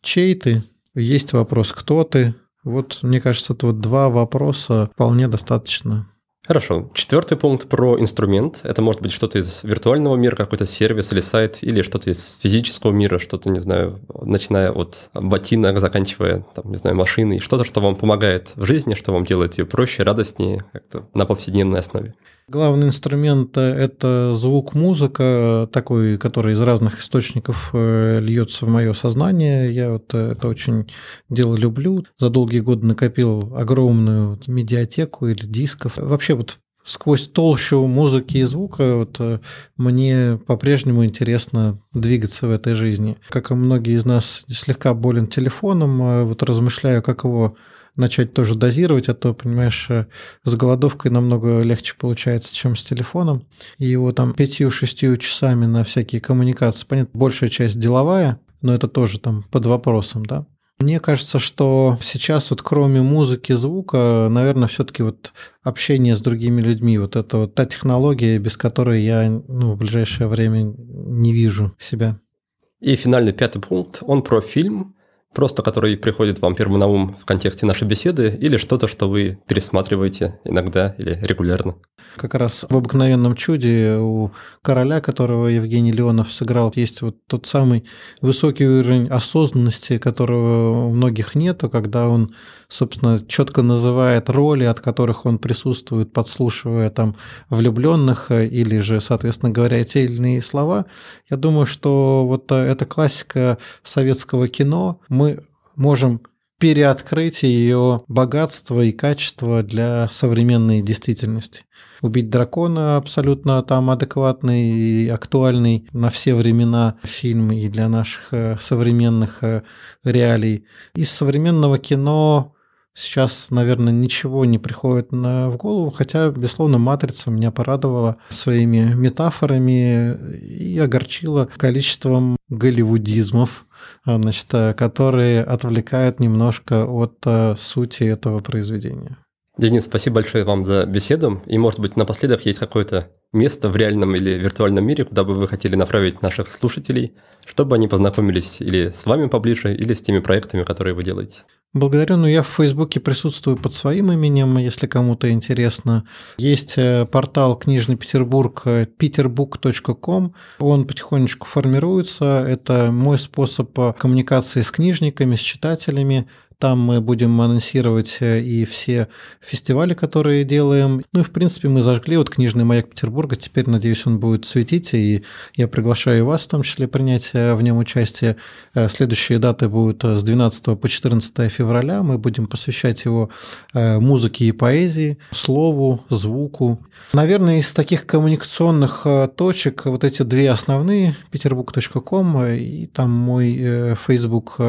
Чей ты? Есть вопрос, кто ты? Вот, мне кажется, это вот два вопроса вполне достаточно. Хорошо. Четвертый пункт про инструмент. Это может быть что-то из виртуального мира, какой-то сервис или сайт, или что-то из физического мира, что-то, не знаю, начиная от ботинок, заканчивая, там, не знаю, машиной. Что-то, что вам помогает в жизни, что вам делает ее проще, радостнее, как-то на повседневной основе. Главный инструмент – это звук, музыка, такой, который из разных источников э, льется в мое сознание. Я вот э, это очень дело люблю. За долгие годы накопил огромную медиатеку или дисков. Вообще вот сквозь толщу музыки и звука вот, э, мне по-прежнему интересно двигаться в этой жизни. Как и многие из нас слегка болен телефоном, вот размышляю, как его начать тоже дозировать, а то, понимаешь, э, с голодовкой намного легче получается, чем с телефоном. И его там пятью-шестью часами на всякие коммуникации, понятно, большая часть деловая, но это тоже там под вопросом, да. Мне кажется, что сейчас вот кроме музыки, звука, наверное, все-таки вот общение с другими людьми, вот это вот та технология, без которой я ну, в ближайшее время не вижу себя. И финальный пятый пункт, он про фильм, просто который приходит вам первым на ум в контексте нашей беседы, или что-то, что вы пересматриваете иногда или регулярно? Как раз в «Обыкновенном чуде» у короля, которого Евгений Леонов сыграл, есть вот тот самый высокий уровень осознанности, которого у многих нету, когда он собственно, четко называет роли, от которых он присутствует, подслушивая там влюбленных э, или же, соответственно говоря, те или иные слова. Я думаю, что вот э, эта классика советского кино, мы можем переоткрыть ее богатство и качество для современной действительности. «Убить дракона» абсолютно там адекватный и актуальный на все времена фильм и для наших э, современных реалий. Из современного кино Сейчас, наверное, ничего не приходит на, в голову, хотя, безусловно, «Матрица» меня порадовала своими метафорами и огорчила количеством голливудизмов, значит, которые отвлекают немножко от э, сути этого произведения. Денис, спасибо большое вам за беседу. И, может быть, напоследок есть какое-то место в реальном или виртуальном мире, куда бы вы хотели направить наших слушателей, чтобы они познакомились или с вами поближе, или с теми проектами, которые вы делаете. Благодарю. Ну, я в Фейсбуке присутствую под своим именем, если кому-то интересно. Есть э, портал «Книжный Петербург» peterbook.com. Э, Он потихонечку формируется. Это мой способ э, коммуникации с книжниками, с читателями. Там мы будем анонсировать э, и все фестивали, которые делаем. Ну и, в принципе, мы зажгли вот книжный маяк Петербурга. Теперь, надеюсь, он будет светить. И я приглашаю вас в том числе принять э, в нем участие. Э, следующие даты будут с 12 по 14 февраля. Мы будем посвящать его музыке и поэзии, слову, звуку. Наверное, из таких коммуникационных точек вот эти две основные, peterbook.com и там мой Facebook.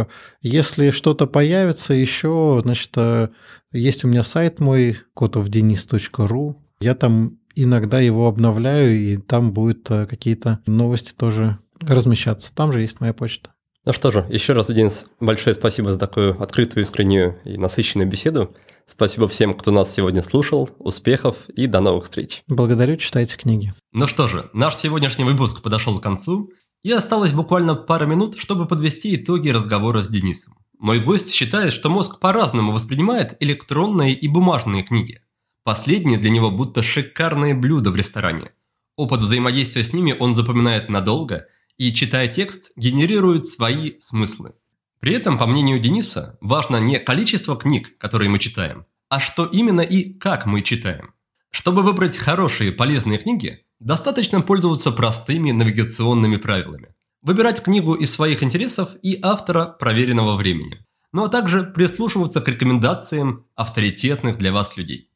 Если что-то появится, нравится еще, значит, э, есть у меня сайт мой, котовденис.ру. Я там иногда его обновляю, и там будут э, какие-то новости тоже размещаться. Там же есть моя почта. Ну что же, еще раз, Денис, большое спасибо за такую открытую, искреннюю и насыщенную беседу. Спасибо всем, кто нас сегодня слушал. Успехов и до новых встреч. Благодарю, читайте книги. Ну что же, наш сегодняшний выпуск подошел к концу, и осталось буквально пара минут, чтобы подвести итоги разговора с Денисом. Мой гость считает, что мозг по-разному воспринимает электронные и бумажные книги. Последние для него будто шикарные блюда в ресторане. Опыт взаимодействия с ними он запоминает надолго и, читая текст, генерирует свои смыслы. При этом, по мнению Дениса, важно не количество книг, которые мы читаем, а что именно и как мы читаем. Чтобы выбрать хорошие полезные книги, достаточно пользоваться простыми навигационными правилами выбирать книгу из своих интересов и автора проверенного времени, ну а также прислушиваться к рекомендациям авторитетных для вас людей.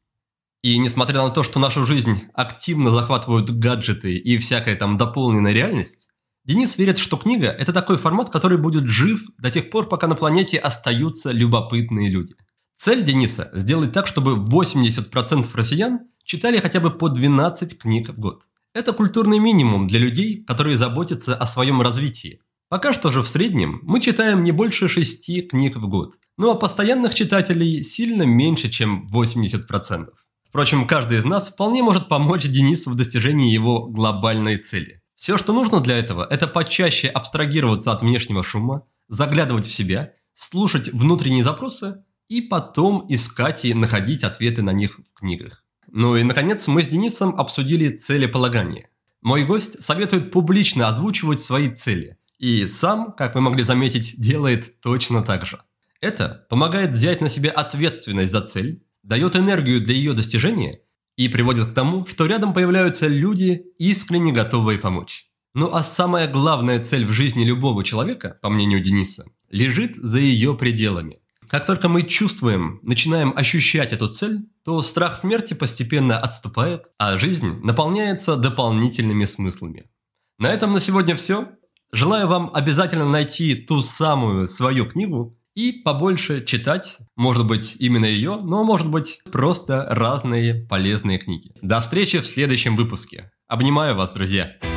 И несмотря на то, что нашу жизнь активно захватывают гаджеты и всякая там дополненная реальность, Денис верит, что книга – это такой формат, который будет жив до тех пор, пока на планете остаются любопытные люди. Цель Дениса – сделать так, чтобы 80% россиян читали хотя бы по 12 книг в год. Это культурный минимум для людей, которые заботятся о своем развитии. Пока что же в среднем мы читаем не больше шести книг в год. Ну а постоянных читателей сильно меньше, чем 80%. Впрочем, каждый из нас вполне может помочь Денису в достижении его глобальной цели. Все, что нужно для этого, это почаще абстрагироваться от внешнего шума, заглядывать в себя, слушать внутренние запросы и потом искать и находить ответы на них в книгах. Ну и, наконец, мы с Денисом обсудили целеполагание. Мой гость советует публично озвучивать свои цели. И сам, как вы могли заметить, делает точно так же. Это помогает взять на себя ответственность за цель, дает энергию для ее достижения и приводит к тому, что рядом появляются люди, искренне готовые помочь. Ну а самая главная цель в жизни любого человека, по мнению Дениса, лежит за ее пределами. Как только мы чувствуем, начинаем ощущать эту цель, то страх смерти постепенно отступает, а жизнь наполняется дополнительными смыслами. На этом на сегодня все. Желаю вам обязательно найти ту самую свою книгу и побольше читать, может быть именно ее, но может быть просто разные полезные книги. До встречи в следующем выпуске. Обнимаю вас, друзья!